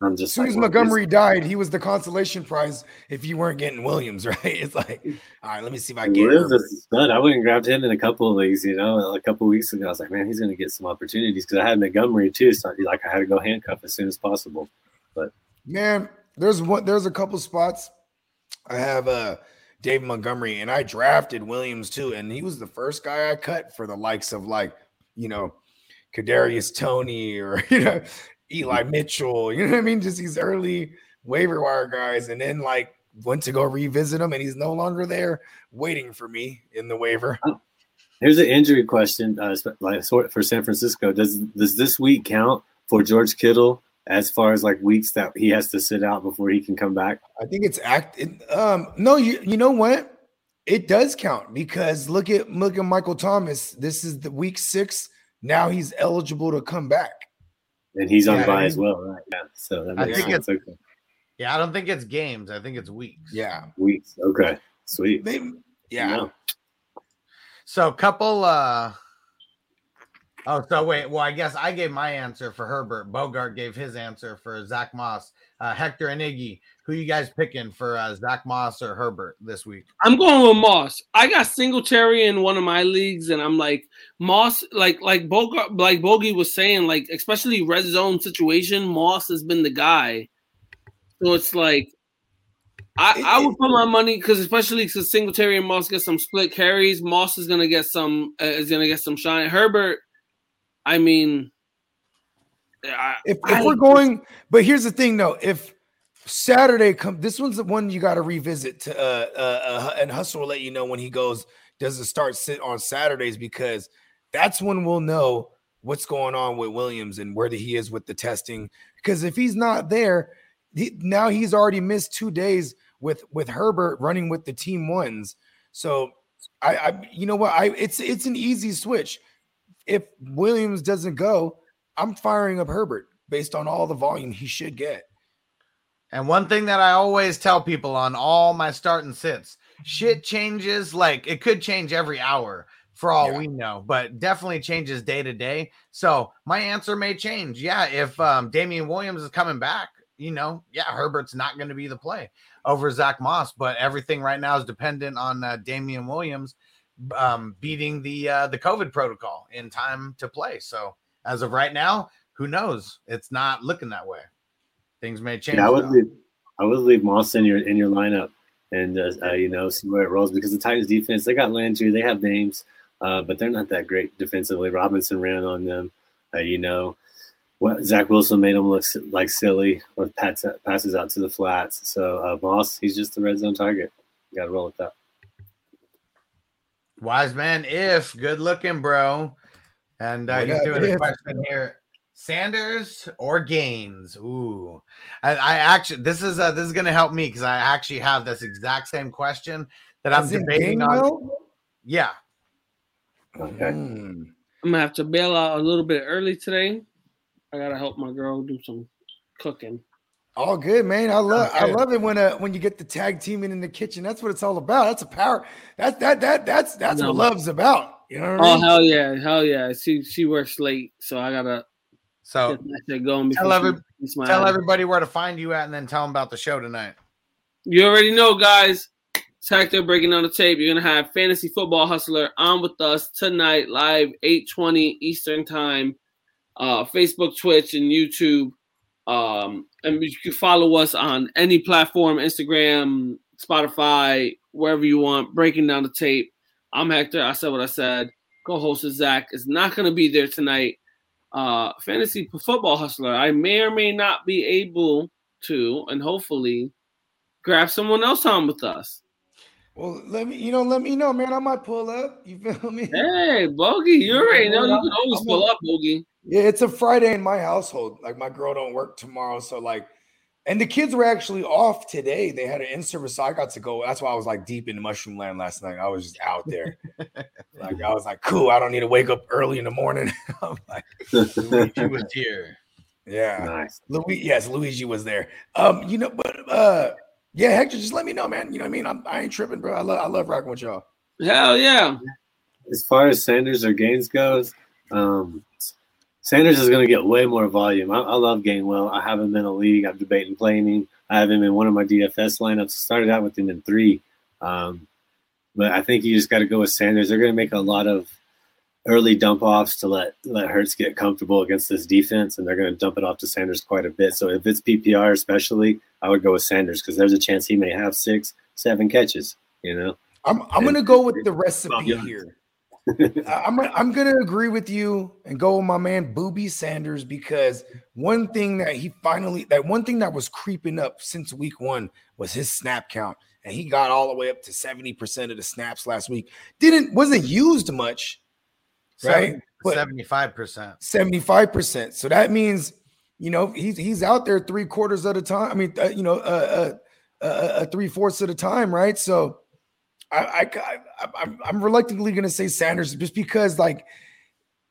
I'm just As soon like, as Montgomery died, he was the consolation prize if you weren't getting Williams, right? It's like, all right, let me see if I get is Herbert. stud. I went and grabbed him in a couple of leagues, you know, a couple of weeks ago. I was like, man, he's going to get some opportunities because I had Montgomery too. So like, I had to go handcuff as soon as possible. But Man, there's one there's a couple spots. I have uh Dave Montgomery and I drafted Williams too, and he was the first guy I cut for the likes of like, you know, Kadarius Toney or you know, Eli Mitchell, you know what I mean? Just these early waiver wire guys, and then like went to go revisit him, and he's no longer there waiting for me in the waiver. here's an injury question, uh, like for San Francisco. Does does this week count for George Kittle as far as like weeks that he has to sit out before he can come back? I think it's act. It, um, no, you you know what? It does count because look at look at Michael Thomas. This is the week six. Now he's eligible to come back. And he's on Yeah, bye as well, right? Yeah. So that I makes think sense. Okay. Yeah, I don't think it's games. I think it's weeks. Yeah, Weeks. Okay. Sweet. they. Yeah, Yeah. So couple uh Oh, so wait. Well, I guess I gave my answer for Herbert. Bogart gave his answer for Zach Moss. Uh, Hector and Iggy, who you guys picking for uh, Zach Moss or Herbert this week? I'm going with Moss. I got Singletary in one of my leagues, and I'm like Moss, like like Bogart, like Bogey was saying, like especially red zone situation, Moss has been the guy. So it's like I, I would put my money because especially because Singletary and Moss get some split carries, Moss is gonna get some uh, is gonna get some shine. Herbert, I mean, I, if, if I- we're going, but here's the thing though. If Saturday come. This one's the one you got to revisit. To uh, uh, uh, and Hustle will let you know when he goes. Does it start sit on Saturdays because that's when we'll know what's going on with Williams and where he is with the testing. Because if he's not there, he, now he's already missed two days with with Herbert running with the team ones. So I, I you know what I it's it's an easy switch. If Williams doesn't go, I'm firing up Herbert based on all the volume he should get. And one thing that I always tell people on all my start and sits, shit changes like it could change every hour for all yeah. we know, but definitely changes day to day. So my answer may change. Yeah, if um, Damien Williams is coming back, you know, yeah, Herbert's not going to be the play over Zach Moss, but everything right now is dependent on uh, Damien Williams um, beating the uh, the COVID protocol in time to play. So as of right now, who knows? It's not looking that way. Things may change. Yeah, I would leave, I would leave Moss in your in your lineup and uh, uh, you know see where it rolls because the Titans defense they got Landry, they have names, uh, but they're not that great defensively. Robinson ran on them, uh, you know what Zach Wilson made him look like silly or passes out to the flats. So uh, Moss, he's just the red zone target. You got to roll with that. Wise man, if good looking, bro. And uh, he's doing a question here: Sanders or Gaines? Ooh, I, I actually this is uh, this is gonna help me because I actually have this exact same question that I'm debating on. Yeah. Okay. Mm. I'm gonna have to bail out a little bit early today I gotta help my girl do some cooking. All good, man. I love I love it when uh when you get the tag teaming in the kitchen. That's what it's all about. That's a power. That's that that that's that's no. what love's about. You know. oh I mean? hell yeah, hell yeah. She she works late, so I gotta. So get going tell, every, tell everybody where to find you at, and then tell them about the show tonight. You already know, guys. It's Hector breaking down the tape. You're gonna have Fantasy Football Hustler on with us tonight, live 8:20 Eastern Time uh, Facebook, Twitch, and YouTube. Um, and you can follow us on any platform Instagram, Spotify, wherever you want. Breaking down the tape. I'm Hector. I said what I said. Co host is Zach is not going to be there tonight. Uh, Fantasy Football Hustler. I may or may not be able to, and hopefully, grab someone else on with us. Well, let me, you know, let me know, man. I might pull up. You feel me? Hey, Bogey, you already know you can always pull up, Bogey. Yeah, it's a Friday in my household. Like my girl don't work tomorrow, so like, and the kids were actually off today. They had an in service, so I got to go. That's why I was like deep in mushroom land last night. I was just out there. like I was like, cool. I don't need to wake up early in the morning. I'm like, Luigi was here. Yeah, nice. Luigi, yes, Luigi was there. Um, you know, but uh, yeah, Hector, just let me know, man. You know what I mean? I'm, I ain't tripping, bro. I love, I love rocking with y'all. Hell yeah. As far as Sanders or Gaines goes, um, Sanders is going to get way more volume. I, I, love Gainwell. I have him in a league. I'm debating playing him. I have him in one of my DFS lineups. Started out with him in three. Um, but I think you just got to go with Sanders. They're going to make a lot of early dump offs to let let Hurts get comfortable against this defense, and they're going to dump it off to Sanders quite a bit. So if it's PPR, especially, I would go with Sanders because there's a chance he may have six, seven catches. You know, I'm I'm going to go with the recipe here. I'm I'm gonna agree with you and go with my man Booby Sanders because one thing that he finally that one thing that was creeping up since week one was his snap count, and he got all the way up to 70% of the snaps last week. Didn't wasn't used much, right? 75%. 75%. So that means you know he's he's out there three quarters of the time. I mean, uh, you know, uh, uh, uh, three fourths of a time, right? So I, I, I I'm reluctantly going to say Sanders just because like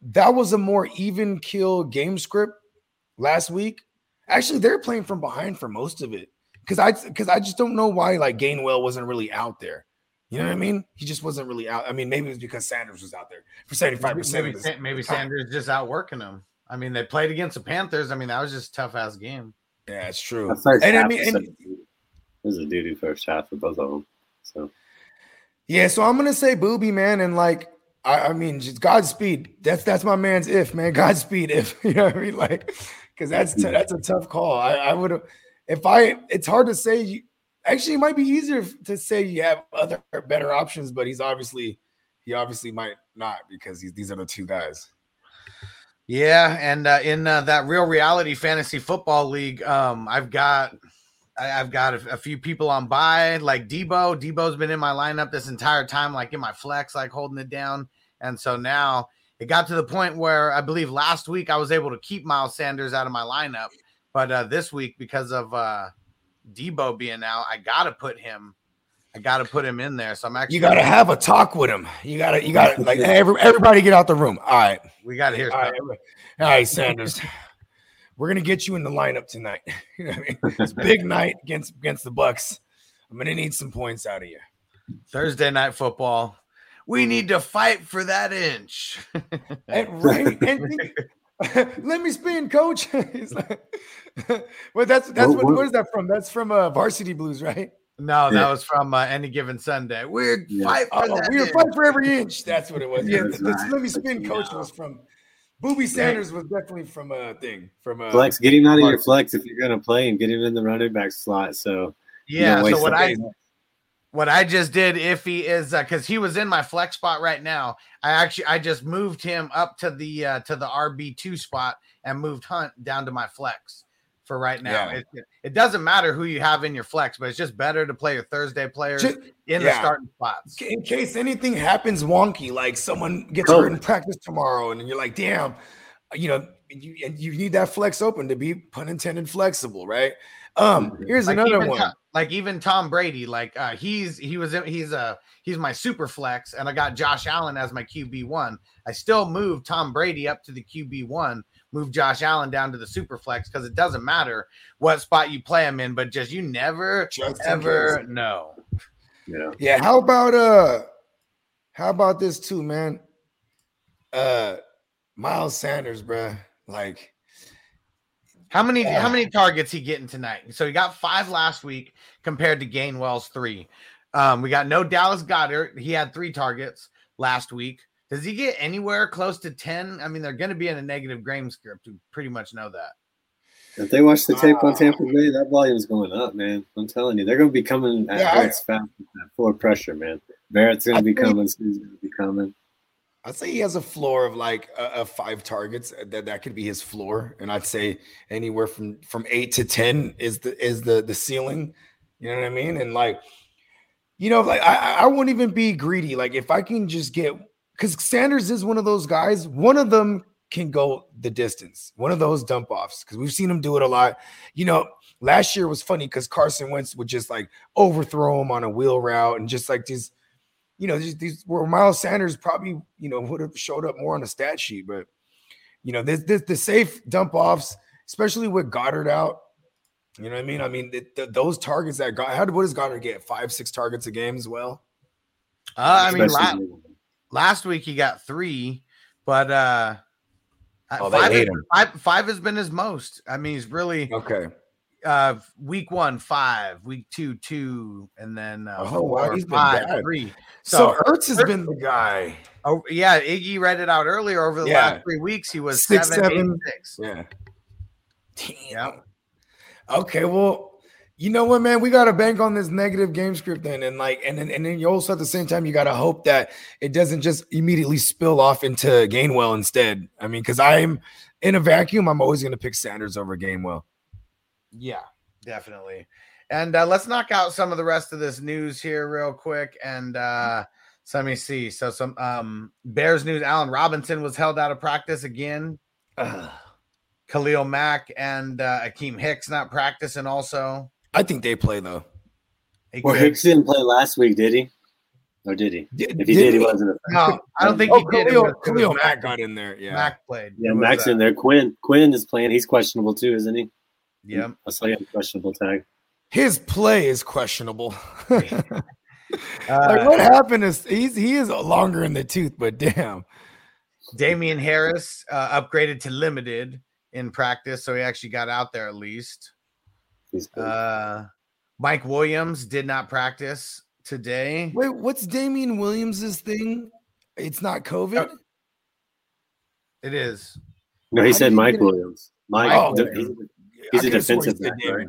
that was a more even kill game script last week. Actually, they're playing from behind for most of it because I because I just don't know why like Gainwell wasn't really out there. You know what I mean? He just wasn't really out. I mean, maybe it was because Sanders was out there for 75%. Maybe, maybe, maybe Sanders just outworking him. I mean, they played against the Panthers. I mean, that was just tough ass game. Yeah, it's true. And I mean, and, it was a duty first half for both of them. So yeah, so I'm gonna say Booby, man, and like I, I mean, just Godspeed. That's that's my man's if, man. Godspeed if you know what I mean, like, because that's t- mm-hmm. that's a tough call. I, I would if I. It's hard to say. You, actually, it might be easier to say you have other better options, but he's obviously he obviously might not because he's, these are the two guys. Yeah, and uh, in uh, that real reality fantasy football league, um, I've got I, I've got a, a few people on by, like Debo. Debo's been in my lineup this entire time, like in my flex, like holding it down. And so now it got to the point where I believe last week I was able to keep Miles Sanders out of my lineup, but uh, this week because of uh, Debo being out, I got to put him. I got to put him in there. So I'm actually You got to have a talk with him. You got to, you got to, like, every, everybody get out the room. All right. We got to hear. All right, all right, Sanders. We're gonna get you in the lineup tonight. You know I mean? It's big night against against the Bucks. I'm gonna need some points out of you. Thursday night football. We need to fight for that inch. And right, and think- let me spin, coach. He's like, well, that's that's What- what, what- what is that from? That's from uh, Varsity Blues, right? No, that Yeah. was from uh, any given Sunday. We're fight for Oh, we were inch. for every inch. That's what it was. Yeah, That's the, the right. let me spin, coach was from. Booby Sanders was definitely from a thing from a Flex, Getting out of your flex if you're gonna play and getting in the running back slot. So Yeah. don't So what the- I what I just did, if he is because he was in my flex spot right now, I actually I just moved him up to the uh, to the RB two spot and moved Hunt down to my flex for right now. Yeah. It, it doesn't matter who you have in your flex, but it's just better to play your Thursday players Ju- in the starting spots. in case anything happens wonky, like someone gets hurt in practice tomorrow, and you're like, damn, you know, you, and you need that flex open to be pun intended flexible, right? Um, here's Like another one. Tom- like even Tom Brady, like uh, he's he was he's a he's my super flex, and I got Josh Allen as my QB one. I still moved Tom Brady up to the QB one, moved Josh Allen down to the super flex because it doesn't matter what spot you play him in, but just you never Just in ever know. Yeah. Yeah, how about uh how about this too, man? Uh Miles Sanders, bruh. Like How many how many targets he getting tonight? So he got five last week compared to Gainwell's three. Um, we got no Dallas Goedert. He had three targets last week. Does he get anywhere close to 10? I mean, they're going to be in a negative game script. We pretty much know that. If they watch the tape on Tampa Bay, that volume's going up, man. I'm telling you, they're going to be coming at Yeah, I- fast with that floor pressure, man. Barrett's going to be think- coming. Suh's going to be coming. I'd say he has a floor of like uh, uh, five targets. That that could be his floor, and I'd say anywhere from from eight to ten is the is the the ceiling. You know what I mean? And like, you know, like I I wouldn't even be greedy. Like if I can just get because Sanders is one of those guys. One of them can go the distance. One of those dump offs because we've seen him do it a lot. You know, last year was funny because Carson Wentz would just like overthrow him on a wheel route and just like these you know, these, these Miles Sanders probably, you know, would have showed up more on the stat sheet, but you know, this, this the safe dump offs, especially with Goedert out. You know what I mean? I mean, the, the- those targets that got, how did what does Goedert get? Five, six targets a game as well. Uh, I mean, la- last week he got three, but uh, Oh, they five, hate has- him. five, five has been his most. I mean, he's really Okay. uh week one five week two two and then uh, Oh, wow, four, he's been five, bad. three So, Ertz has been the guy. oh yeah iggy read it out earlier over the Yeah. last three weeks he was Six, seven, eight, seven. six. Yeah. yeah Okay, well, you know what, man? We got to bank on this negative game script then, and like, and then and then you also at the same time you got to hope that it doesn't just immediately spill off into Gainwell instead. I mean, because I'm in a vacuum, I'm always going to pick Sanders over Gainwell. yeah definitely and uh let's knock out some of the rest of this news here real quick and uh so let me see so some um bears news allen robinson was held out of practice again khalil mack and uh akiem hicks not practicing also I think they play though. He Well, could- Hicks didn't play last week, did he? Or did he? Did- if he did did, he he? wasn't. A no i don't think Oh, he did Khalil, was- it was Khalil Mack. Mack got in there. Yeah. Mack played. Yeah, It was, Max uh, in there. Quinn Quinn is playing. He's questionable too, isn't he? Yeah, I saw you have a questionable tag. His play is questionable. Uh, like what happened is he's he is longer in the tooth, but damn. Damien Harris uh, upgraded to limited in practice, so he actually got out there at least. Uh, Mike Williams did not practice today. Wait, what's Damien Williams's thing? It's not COVID. It is. no, he how said Mike? Williams. Mike, Oh, he's, he's a could've he defensive said back, right?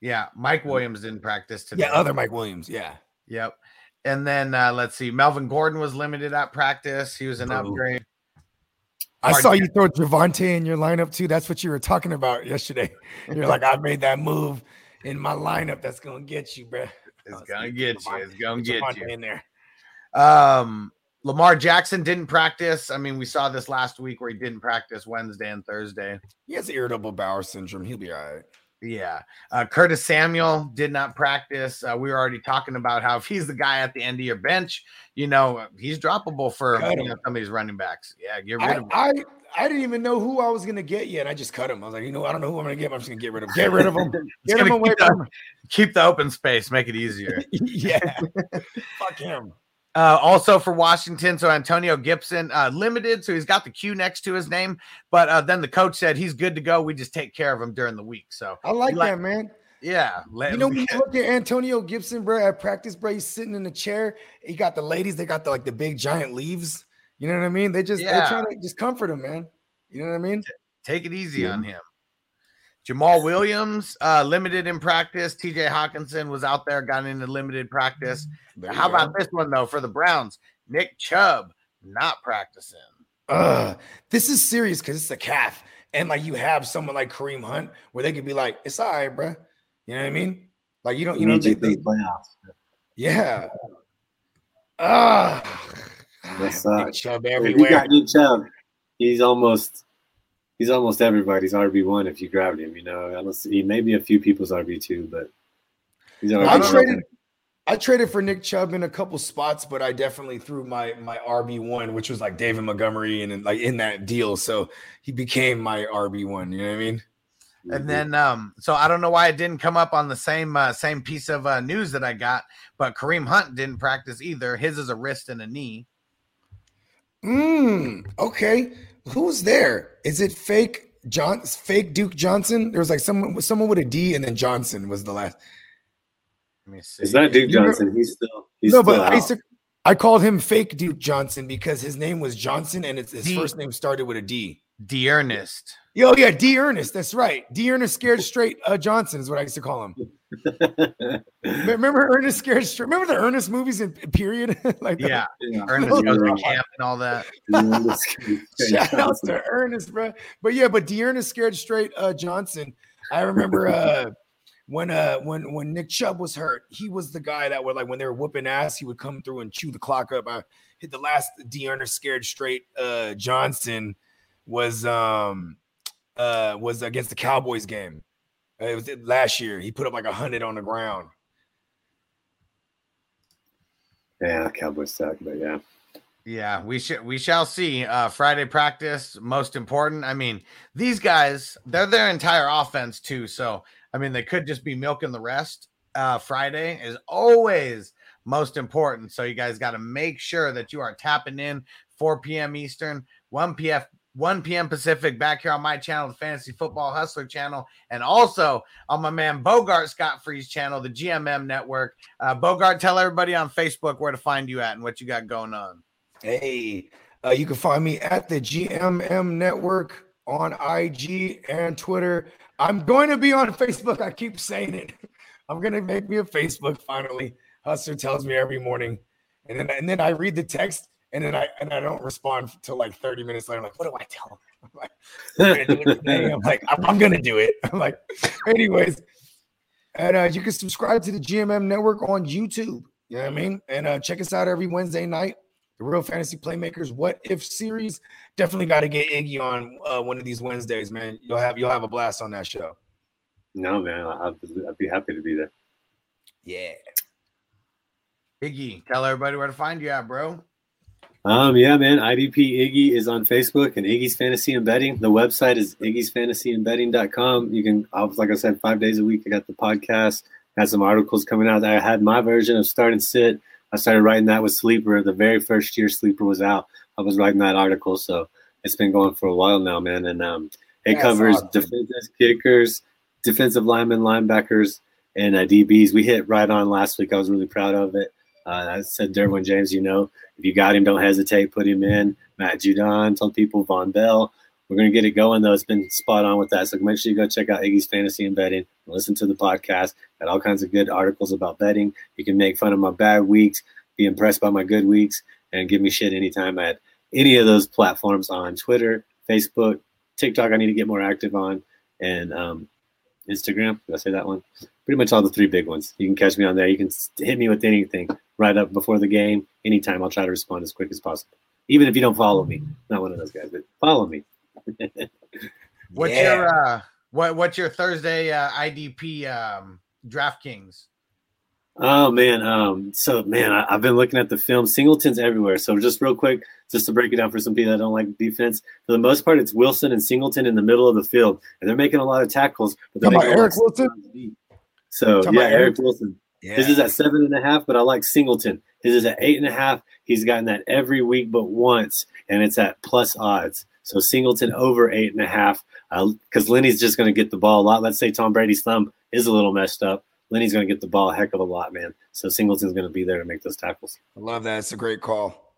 Yeah, Mike Williams didn't practice today. Yeah, other Mike Williams. Yeah. Yep. And then uh, let's see, Melvin Gordon was limited at practice. He was an Oh. upgrade. I saw you throw Javonte in your lineup too. That's what you were talking about yesterday. You're like, I made that move. in my lineup that's gonna get you, bro. It's gonna get you. It's gonna get you. in there. Um, Lamar Jackson didn't practice. I mean, we saw this last week where he didn't practice Wednesday and Thursday. He has irritable bowel syndrome. He'll be all right. Yeah. Uh, Curtis Samuel did not practice. Uh, we were already talking about how if he's the guy at the end of your bench, you know, he's droppable for you know, some of these running backs. Yeah, get rid I, of him. I I didn't even know who I was gonna get yet. and I just cut him. I was like, you know, I don't know who I'm gonna get. I'm just gonna get rid of him. Get rid of him. Get him away from the, keep the open space, make it easier. yeah. Fuck him. Uh, also for Washington, so Antonio Gibson uh, limited, so he's got the Q next to his name. But uh, then the coach said he's good to go. We just take care of him during the week. So I like he that, man. Yeah, You know, when you look at Antonio Gibson, bro, at practice, bro, he's sitting in the chair. He got the ladies, they got the like the big giant leaves. You know what I mean? They just they're trying to just comfort him, man. You know what I mean? take it easy on him. Jamaal Williams uh, limited in practice. TJ Hockenson was out there, got into limited practice. There How about go. this one though for the Browns? Nick Chubb not practicing. Ugh, this is serious because it's a calf. And like you have someone like Kareem Hunt where they could be like, it's all right, bro. You know what I mean? Like you don't, you know, Need they, they, playoffs. yeah. Ah, That Nick sucks. Chubb If you everywhere. got Nick Chubb, he's almost he's almost everybody's RB one if you grabbed him. You know, I don't see, he may be a few people's RB two, but he's RB I traded I traded for Nick Chubb in a couple spots, but I definitely threw my my RB one, which was like David Montgomery, and like in that deal, so he became my RB one. You know what I mean? And then, um, so I don't know why it didn't come up on the same uh, same piece of uh, news that I got, but Kareem Hunt didn't practice either. His is a wrist and a knee. Mm, okay. Who's there? Is it fake John? Fake Duke Johnson? There was like someone someone with a D, and then Johnson was the last. Let me see. It's not Duke You know- Johnson. He's still he's no, still but I, used to, I called him fake Duke Johnson because his name was Johnson, and it's, his D. first name started with a D. D'Ernest. Yo, yeah, D'Ernest. That's right. D'Ernest scared straight uh, Johnson is what I used to call him. Remember Ernest scared straight? Remember the Ernest movies in period? like that? Yeah, Yeah. Ernest goes to camp and all that. Shout out to Ernest, bro. But yeah, but D. Ernest scared straight uh Johnson. I remember uh when uh when when Nick Chubb was hurt, he was the guy that would like when they were whooping ass, he would come through and chew the clock up. I hit the last D'Ernest scared straight uh Johnson was um uh was against the Cowboys game. It was last year. He put up like a hundred on the ground. yeah, Cowboys suck, but yeah. Yeah, we should we shall see. Uh Friday practice, most important. I mean, these guys, they're their entire offense too. So I mean, they could just be milking the rest. Uh Friday is always most important. So you guys got to make sure that you are tapping in 4 p.m. Eastern, 1 p.m. 1 p.m. Pacific back here on my channel, the Fantasy Football Hustler channel, and also on my man Bogart Scott Freeze channel, the GMM network. Uh, Bogart, tell everybody on Facebook where to find you at and what you got going on. Hey, uh, you can find me at the GMM Network on IG and Twitter. I'm going to be on Facebook. I keep saying it. I'm going to make me a Facebook finally. Hustler tells me every morning, and then and then I read the text, and then I and I don't respond till like 30 minutes later. I'm like, what do I tell him? I'm like, I'm gonna do it today. I'm like, I'm, I'm gonna do it. I'm like, anyways. And uh, you can subscribe to the GMM Network on YouTube. You know what I mean? And uh, check us out every Wednesday night the Real Fantasy Playmakers What If series. Definitely got to get Iggy on uh, one of these Wednesdays, man. You'll have you'll have a blast on that show. No, man, I'd, I'd be happy to be there. Yeah. Iggy, tell everybody where to find you at, bro. Um, yeah, man. IDP Iggy is on Facebook and Iggy's Fantasy and Betting. The website is iggy'sfantasyandbetting.com. You can, I was like I said, five days a week. I got the podcast, got some articles coming out. I had my version of Start and Sit. I started writing that with Sleeper. The very first year Sleeper was out, I was writing that article. So it's been going for a while now, man. And um, it That's covers awesome. defenses, kickers, defensive linemen, linebackers, and uh, DBs. We hit right on last week. I was really proud of it. Uh, I said Derwin James, you know, if you got him, don't hesitate, put him in. Matt Judon, told people Vonn Bell. We're gonna get it going though. It's been spot on with that. So make sure you go check out Iggy's Fantasy and Betting. Listen to the podcast. Got all kinds of good articles about betting. You can make fun of my bad weeks, be impressed by my good weeks, and give me shit anytime at any of those platforms on Twitter, Facebook, TikTok. I need to get more active on, and um, Instagram. Did I say that one? pretty much all the three big ones. You can catch me on there. You can hit me with anything right up before the game, anytime. I'll try to respond as quick as possible, even if you don't follow me. Not one of those guys, but follow me. what's yeah. your uh, what What's your Thursday uh, IDP um, DraftKings? Oh man, um, so man, I, have been looking at the film. Singleton's everywhere. So just real quick, just to break it down for some people that don't like defense, for the most part, it's Wilson and Singleton in the middle of the field, and they're making a lot of tackles. But they're making Eric Wilson. So yeah, Eric, Eric Wilson. Yeah. His is at seven and a half, but I like Singleton. This is at eight and a half. He's gotten that every week but once, and it's at plus odds. So Singleton over eight and a half, because uh, Lenny's just going to get the ball a lot. Let's say Tom Brady's thumb is a little messed up. Lenny's going to get the ball a heck of a lot, man. So Singleton's going to be there to make those tackles. I love that. It's a great call.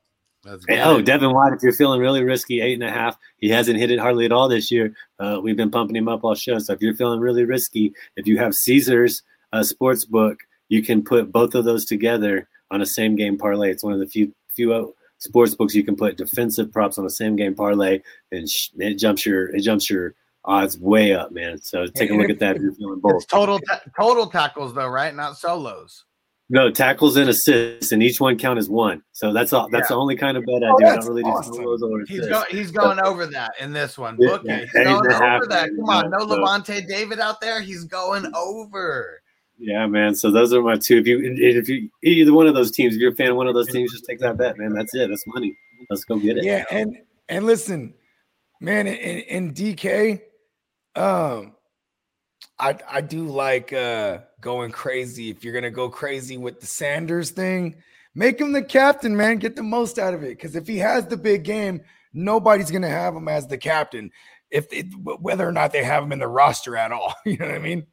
Hey, oh, Devin White, if you're feeling really risky, eight and a half. He hasn't hit it hardly at all this year. Uh, we've been pumping him up all show. So if you're feeling really risky, if you have Caesars uh, sports book, you can put both of those together on a same game parlay. It's one of the few few uh, sports books you can put defensive props on a same game parlay, and it jumps your it jumps your odds way up, man. So take a look at that if you're feeling bold. total ta- total tackles though, right? Not solos. No tackles and assists, and each one count as one. So that's all. That's yeah. the only kind of bet I oh, do. I don't really awesome. do solos or He's, go, he's going so, over that in this one. Book yeah, He's going over that. Come on, no so. Lavonte David out there. He's going over. Yeah, man. So those are my two. If you if you either one of those teams, if you're a fan of one of those teams, just take that bet, man. That's it. That's money. Let's go get it. Yeah, and and listen, man, in, in DK, um, I I do like uh going crazy. If you're gonna go crazy with the Sanders thing, make him the captain, man. Get the most out of it. Because if he has the big game, nobody's gonna have him as the captain. If it, whether or not they have him in the roster at all, you know what I mean.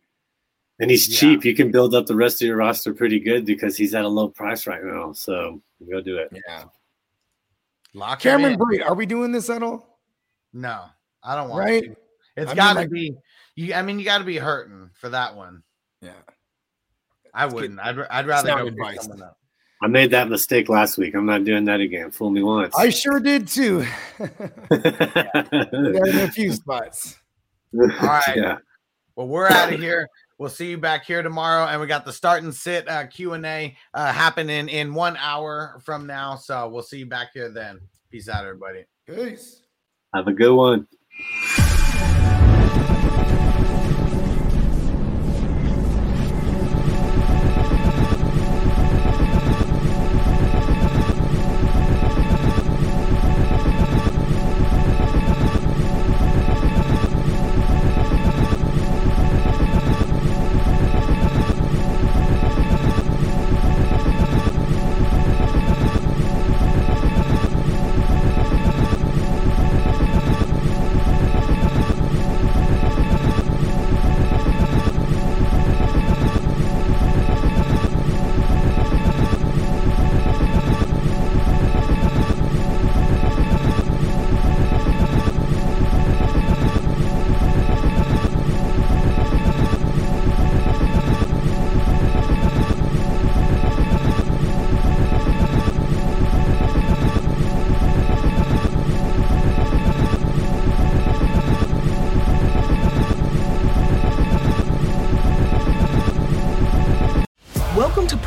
And he's yeah. cheap. You can build up the rest of your roster pretty good because he's at a low price right now. So go do it. Yeah. Lock Cameron Brate, are we doing this at all? No, I don't want right? to. It's got to like, be you. I mean, you got to be hurting for that one. Yeah, I wouldn't. I'd, I'd rather go advice. I made that mistake last week. I'm not doing that again. Fool me once. I sure did too. in a few spots. All right. Yeah. Well, we're out of here. We'll see you back here tomorrow, and we got the start and sit uh, Q and A uh, happening in one hour from now. So we'll see you back here then. Peace out, everybody. Peace. Have a good one.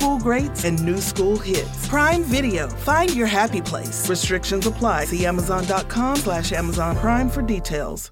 school greats and new school hits. Prime Video. Find your happy place. Restrictions apply. See Amazon.com slash Amazon Prime for details.